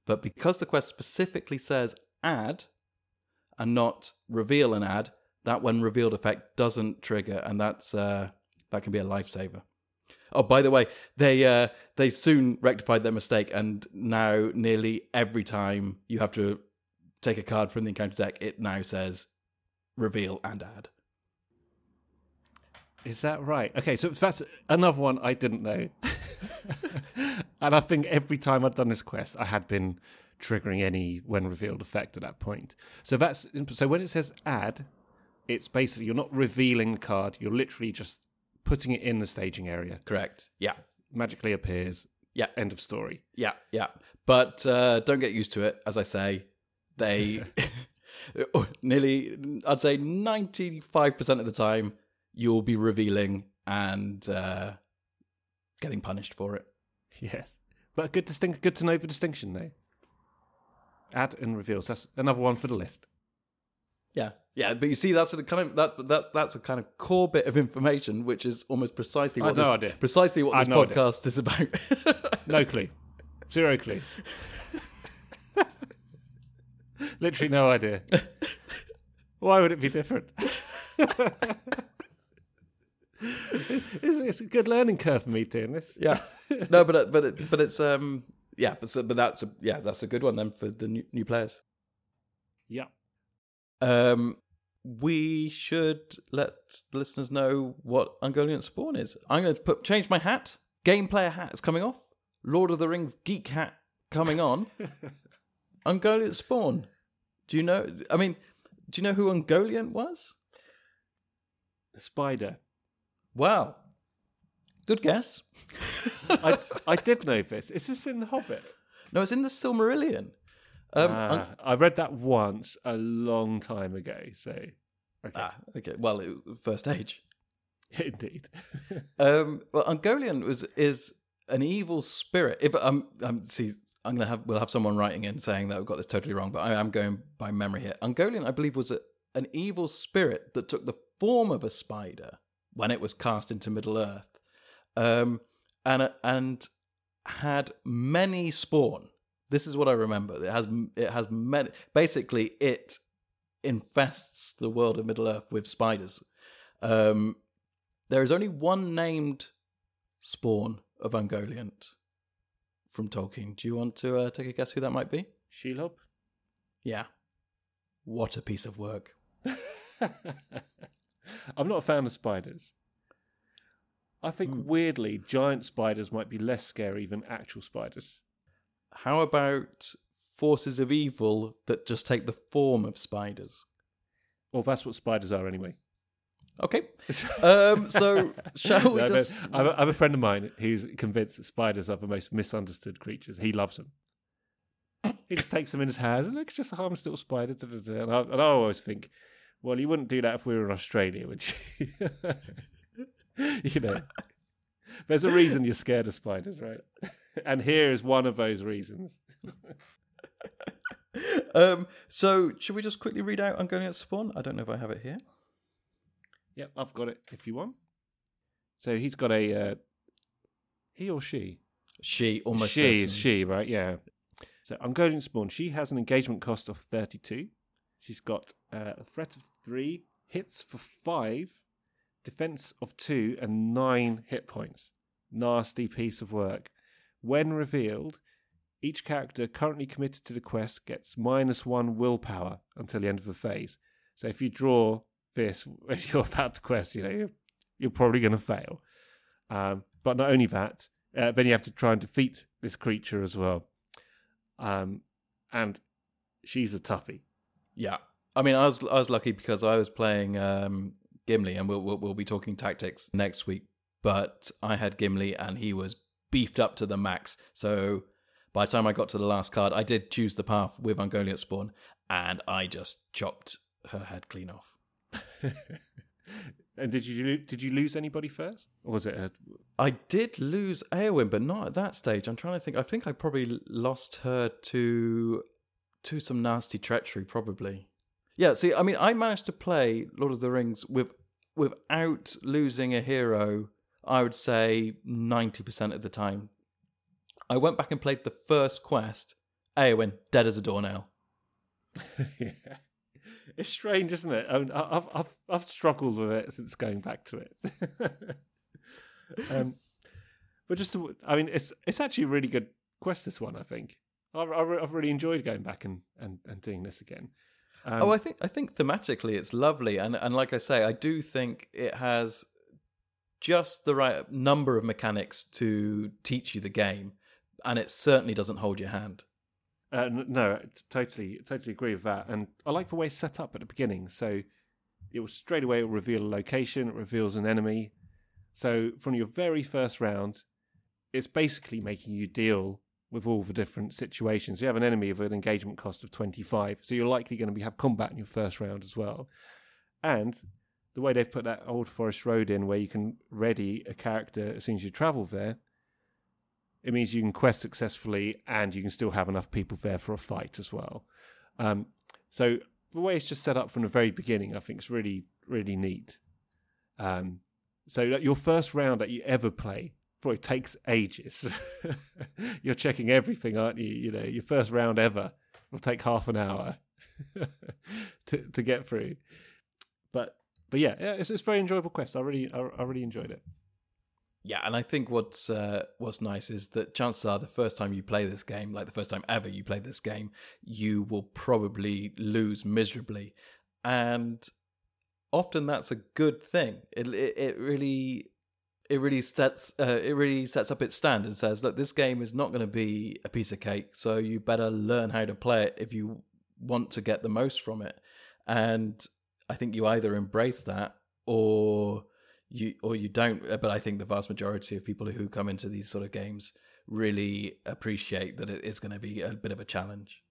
But because the quest specifically says add and not reveal and add, that when revealed effect doesn't trigger, and that's uh, that can be a lifesaver. Oh, by the way, they uh, they soon rectified their mistake, and now nearly every time you have to take a card from the encounter deck, it now says reveal and add. Is that right? Okay, so that's another one I didn't know. and I think every time I'd done this quest, I had been triggering any when revealed effect at that point. So that's so when it says add, it's basically you're not revealing the card, you're literally just putting it in the staging area. Correct. Yeah. Magically appears. Yeah. End of story. Yeah, yeah. But uh, don't get used to it. As I say, they nearly, I'd say 95% of the time, you'll be revealing and uh, getting punished for it. Yes. But good distinct good to know the distinction though. Add and reveals. That's another one for the list. Yeah, yeah, but you see, that's a kind of that that that's a kind of core bit of information, which is almost precisely what had no this, idea. precisely what this no idea. podcast is about. No clue. Zero clue. Literally no idea. Why would it be different? it's, it's a good learning curve for me doing this. yeah, no, but it- but it, but it's um yeah, but but that's a, yeah that's a good one then for the new, new players. Yeah. Um, we should let the listeners know what Ungoliant Spawn is. I'm going to put change my hat. Game player hat is coming off. Lord of the Rings geek hat coming on. Ungoliant Spawn. Do you know? I mean, do you know who Ungoliant was? Spider. Wow, good guess. I, I did know this. Is this in The Hobbit? No, it's in the Silmarillion. Um, Un- Ah, I read that once a long time ago. So, okay. ah, okay. Well, it, first age. indeed. Um, well, Ungoliant was is an evil spirit. If um, um, see, I'm gonna have we'll have someone writing in saying that I've got this totally wrong, but I am going by memory here. Ungoliant, I believe, was a, an evil spirit that took the form of a spider when it was cast into Middle Earth, um, and and had many spawn. This is what I remember. It has it has many. Basically, it infests the world of Middle Earth with spiders. Um, there is only one named spawn of Ungoliant from Tolkien. Do you want to uh, take a guess who that might be? Shelob? Yeah. What a piece of work. I'm not a fan of spiders. I think Hmm. weirdly, giant spiders might be less scary than actual spiders. How about forces of evil that just take the form of spiders? Well, that's what spiders are anyway. Okay. Um, so shall we No, just? I have, a, I have a friend of mine who's convinced that spiders are the most misunderstood creatures. He loves them. He just takes them in his hand and looks just a harmless little spider. And, I, and I always think, well, you wouldn't do that if we were in Australia, would you? you know, there's a reason you're scared of spiders, right? and here is one of those reasons. Um, so should we just quickly read out Ungoliant Spawn? I don't know if I have it here. Yep, I've got it if you want. So he's got a, uh, he or she? She almost she is she, right? Yeah. So Ungoliant Spawn, she has an engagement cost of 32. She's got uh, a threat of three, hits for five, defense of two, and nine hit points. Nasty piece of work. When revealed, each character currently committed to the quest gets minus one willpower until the end of the phase. So if you draw this when you're about to quest, you know, you're, you're probably going to fail. Um, but not only that, uh, then you have to try and defeat this creature as well. Um, and she's a toughie. Yeah, I mean, I was I was lucky because I was playing um, Gimli, and we'll, we'll we'll be talking tactics next week. But I had Gimli, and he was beefed up to the max. So by the time I got to the last card, I did choose the path with Ungoliant Spawn, and I just chopped her head clean off. and did you did you lose anybody first, or was it a I did lose Eowyn, but not at that stage. I'm trying to think. I think I probably lost her to to some nasty treachery, probably. Yeah. See, I mean, I managed to play Lord of the Rings with without losing a hero. I would say ninety percent of the time. I went back and played the first quest. Eowyn dead as a doornail. yeah. It's strange, isn't it? I I've I've I've struggled with it since going back to it. um, but just, to, I mean, it's it's actually a really good quest. This one, I think. I, I've really enjoyed going back and, and, and doing this again. Um, oh, I think I think thematically it's lovely, and and like I say, I do think it has just the right number of mechanics to teach you the game, and it certainly doesn't hold your hand. Uh, no, totally, totally agree with that. And I like the way it's set up at the beginning. So it will straight away reveal a location, it reveals an enemy. So from your very first round, it's basically making you deal with all the different situations. You have an enemy with an engagement cost of 25, so you're likely going to have combat in your first round as well. And the way they've put that Old Forest Road in, where you can ready a character as soon as you travel there, It means you can quest successfully and you can still have enough people there for a fight as well. Um, so the way it's just set up from the very beginning, I think is really, really neat. Um, so your first round that you ever play probably takes ages. You're checking everything, aren't you? You know, your first round ever will take half an hour to to get through. But but yeah, it's it's very enjoyable quest. I really I, I really enjoyed it. Yeah, and I think what's uh, what's nice is that chances are the first time you play this game, like the first time ever you play this game, you will probably lose miserably, and often that's a good thing. It it, it really it really sets uh, it really sets up its stand and says, look, this game is not going to be a piece of cake, so you better learn how to play it if you want to get the most from it. And I think you either embrace that or you or you don't. Uh, but I think the vast majority of people who come into these sort of games really appreciate that it is going to be a bit of a challenge.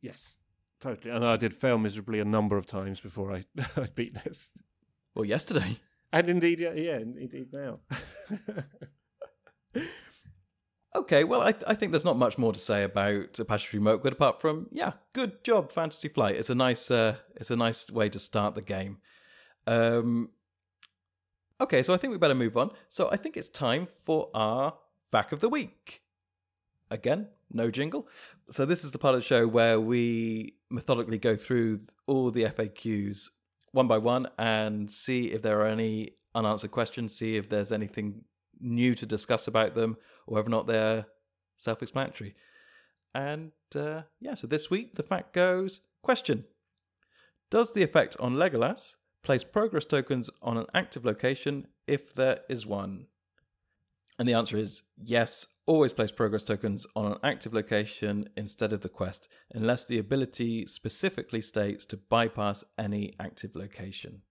Yes, totally. And I did fail miserably a number of times before I, I beat this. Well, yesterday. And indeed, yeah, indeed now. okay, well, I, th- I think there's not much more to say about A Passage Through Mirkwood apart from yeah, good job, Fantasy Flight. It's a nice, uh, it's a nice way to start the game. Um, okay, so I think we better move on. So I think it's time for our FAQ of the week. Again, no jingle. So this is the part of the show where we methodically go through all the FAQs one by one and see if there are any unanswered questions, see if there's anything new to discuss about them, or whether or not they're self explanatory. And uh, yeah, so this week the fact goes question Does the effect on Legolas place progress tokens on an active location if there is one? And the answer is yes, always place progress tokens on an active location instead of the quest, unless the ability specifically states to bypass any active location.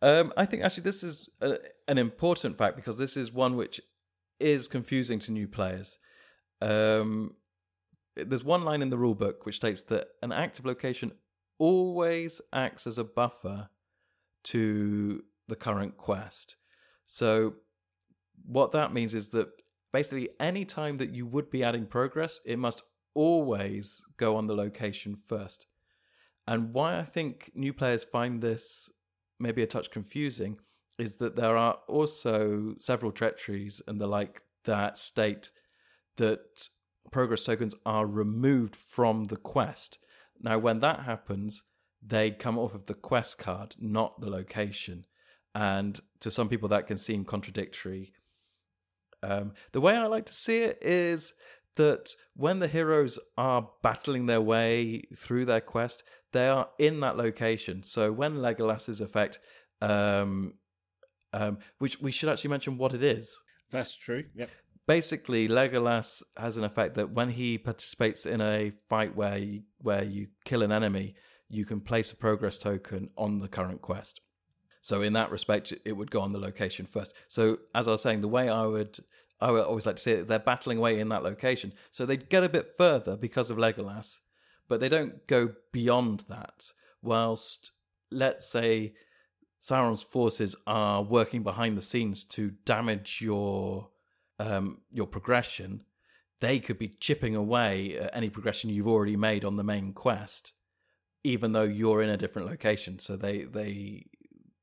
Um, I think actually this is a, an important fact because this is one which is confusing to new players. Um, there's one line in the rulebook which states that an active location always acts as a buffer to the current quest. So what that means is that basically any time that you would be adding progress, it must always go on the location first. And why I think new players find this maybe a touch confusing is that there are also several treacheries and the like that state that progress tokens are removed from the quest. Now, when that happens, they come off of the quest card, not the location. And to some people, that can seem contradictory um, the way I like to see it is that when the heroes are battling their way through their quest, they are in that location. So when Legolas's effect, um, um, which we should actually mention what it is. That's true. Yep. Basically, Legolas has an effect that when he participates in a fight where you, where you kill an enemy, you can place a progress token on the current quest. So in that respect, it would go on the location first. So as I was saying, the way I would I would always like to see it, they're battling away in that location. So they get a bit further because of Legolas, but they don't go beyond that. Whilst, let's say, Sauron's forces are working behind the scenes to damage your um, your progression, they could be chipping away at any progression you've already made on the main quest, even though you're in a different location. So they they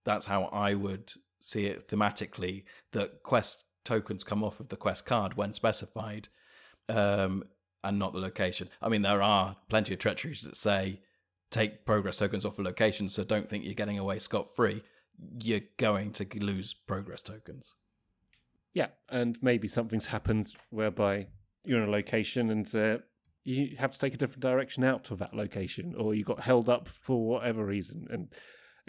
that's how I would see it thematically that quest tokens come off of the quest card when specified um, and not the location. I mean, there are plenty of treacheries that say take progress tokens off a location, so don't think you're getting away scot free. You're going to lose progress tokens. Yeah, and maybe something's happened whereby you're in a location and uh, you have to take a different direction out of that location, or you got held up for whatever reason, and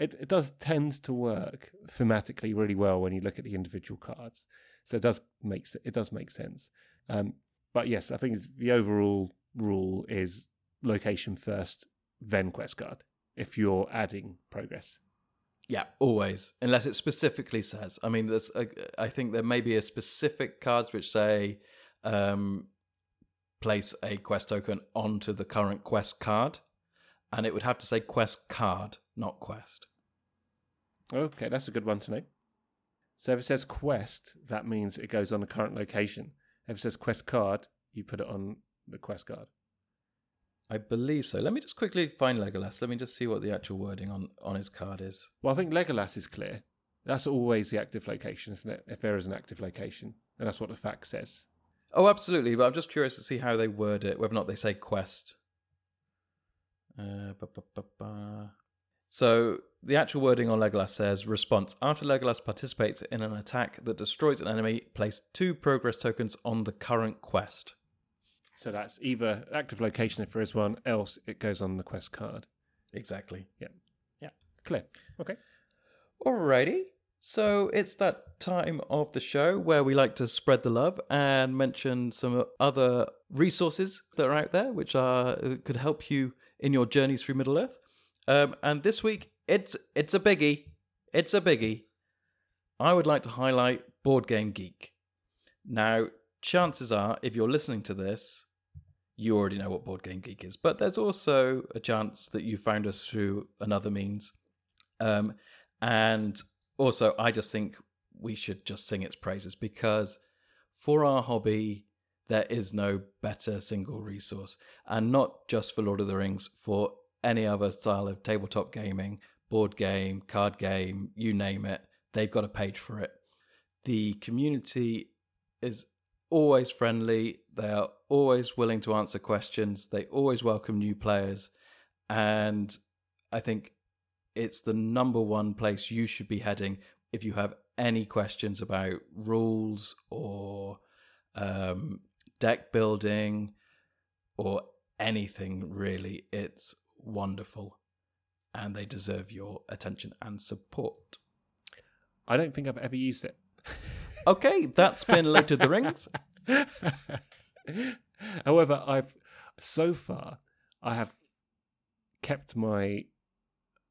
it, it does tend to work thematically really well when you look at the individual cards. So it does make it does make sense. Um, but yes, I think the overall rule is location first, then quest card. If you're adding progress. Yeah, always, unless it specifically says. I mean, there's. A, I think there may be a specific cards which say um, place a quest token onto the current quest card, and it would have to say quest card, not quest. Okay, that's a good one to know. So if it says quest, that means it goes on the current location. If it says quest card, you put it on the quest card. I believe so. Let me just quickly find Legolas. Let me just see what the actual wording on, on his card is. Well, I think Legolas is clear. That's always the active location, isn't it? If there is an active location, and that's what the FAQ says. Oh, absolutely. But I'm just curious to see how they word it, whether or not they say quest. Uh, ba, ba, ba, ba. So the actual wording on Legolas says response. After Legolas participates in an attack that destroys an enemy, place two progress tokens on the current quest. So that's either active location if there is one, else it goes on the quest card. Exactly. Yeah. Yeah. Clear. Okay. Alrighty. So it's that time of the show where we like to spread the love and mention some other resources that are out there which are could help you in your journeys through Middle Earth. Um, and this week it's it's a biggie. It's a biggie. I would like to highlight Board Game Geek. Now, chances are, if you're listening to this, you already know what Board Game Geek is, but there's also a chance that you found us through another means. Um, and also, I just think we should just sing its praises because for our hobby, there is no better single resource. And not just for Lord of the Rings, for any other style of tabletop gaming, board game, card game, you name it, they've got a page for it. The community is always friendly. They are always willing to answer questions. They always welcome new players. And I think it's the number one place you should be heading if you have any questions about rules or um, deck building or anything really. It's wonderful and they deserve your attention and support. I don't think I've ever used it. Okay, that's been Late of the Rings. However, I've so far I have kept my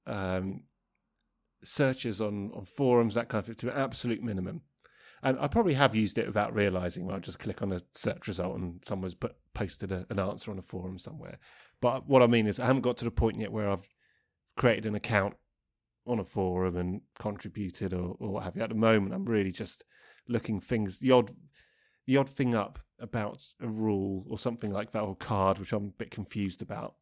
um, searches on, on forums that kind of thing to an absolute minimum. And I probably have used it without realizing. Where I just click on a search result and someone's put, posted a, an answer on a forum somewhere. But what I mean is, I haven't got to the point yet where I've created an account on a forum and contributed or, or what have you. At the moment, I'm really just looking things the odd the odd thing up about a rule or something like that or card, which I'm a bit confused about,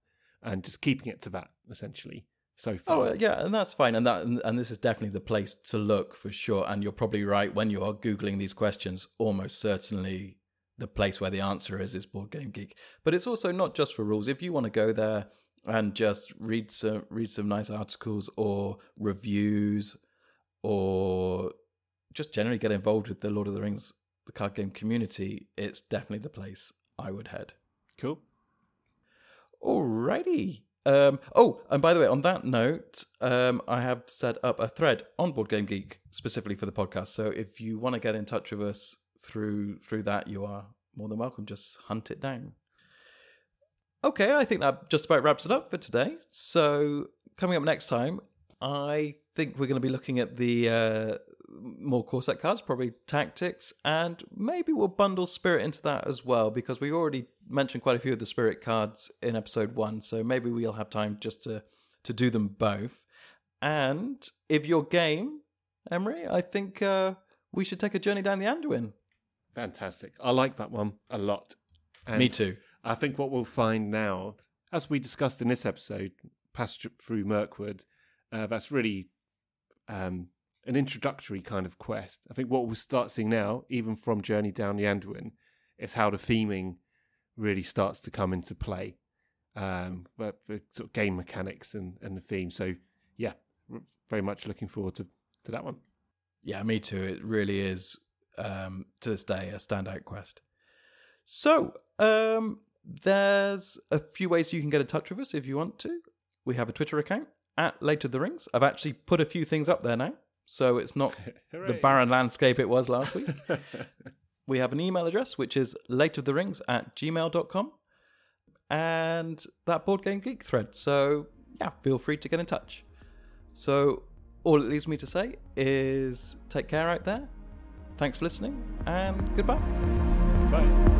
and just keeping it to that essentially so oh, far. Oh yeah, and that's fine, and that and, and this is definitely the place to look for sure. And you're probably right when you are googling these questions. Almost certainly, the place where the answer is is Board Game Geek. But it's also not just for rules. If you want to go there and just read some read some nice articles or reviews, or just generally get involved with the Lord of the Rings the card game community, it's definitely the place I would head. cool. Alrighty. Um, oh, and by the way, on that note, um, I have set up a thread on Board Game Geek specifically for the podcast. So if you want to get in touch with us through through that, you are more than welcome. Just hunt it down. Okay, I think that just about wraps it up for today. So coming up next time, I think we're going to be looking at the uh, more core set cards, probably tactics, and maybe we'll bundle spirit into that as well because we already mentioned quite a few of the spirit cards in episode one. So maybe we'll have time just to to do them both. And if you're game, Emery, I think uh, we should take a journey down the Anduin. Fantastic. I like that one a lot. And Me too. I think what we'll find now, as we discussed in this episode, Passage Through Mirkwood, uh, that's really um, an introductory kind of quest. I think what we'll start seeing now, even from Journey Down the Anduin, is how the theming really starts to come into play. Um, the sort of game mechanics and, and the theme. So, yeah, very much looking forward to, to that one. Yeah, me too. It really is um, to this day a standout quest. So, um, there's a few ways you can get in touch with us if you want to. We have a Twitter account at Late of the Rings. I've actually put a few things up there now, so it's not the barren landscape it was last week. we have an email address which is lateoftherings at gmail.com and that board game geek thread. So, yeah, feel free to get in touch. So, all it leaves me to say is take care out there. Thanks for listening and goodbye. Bye.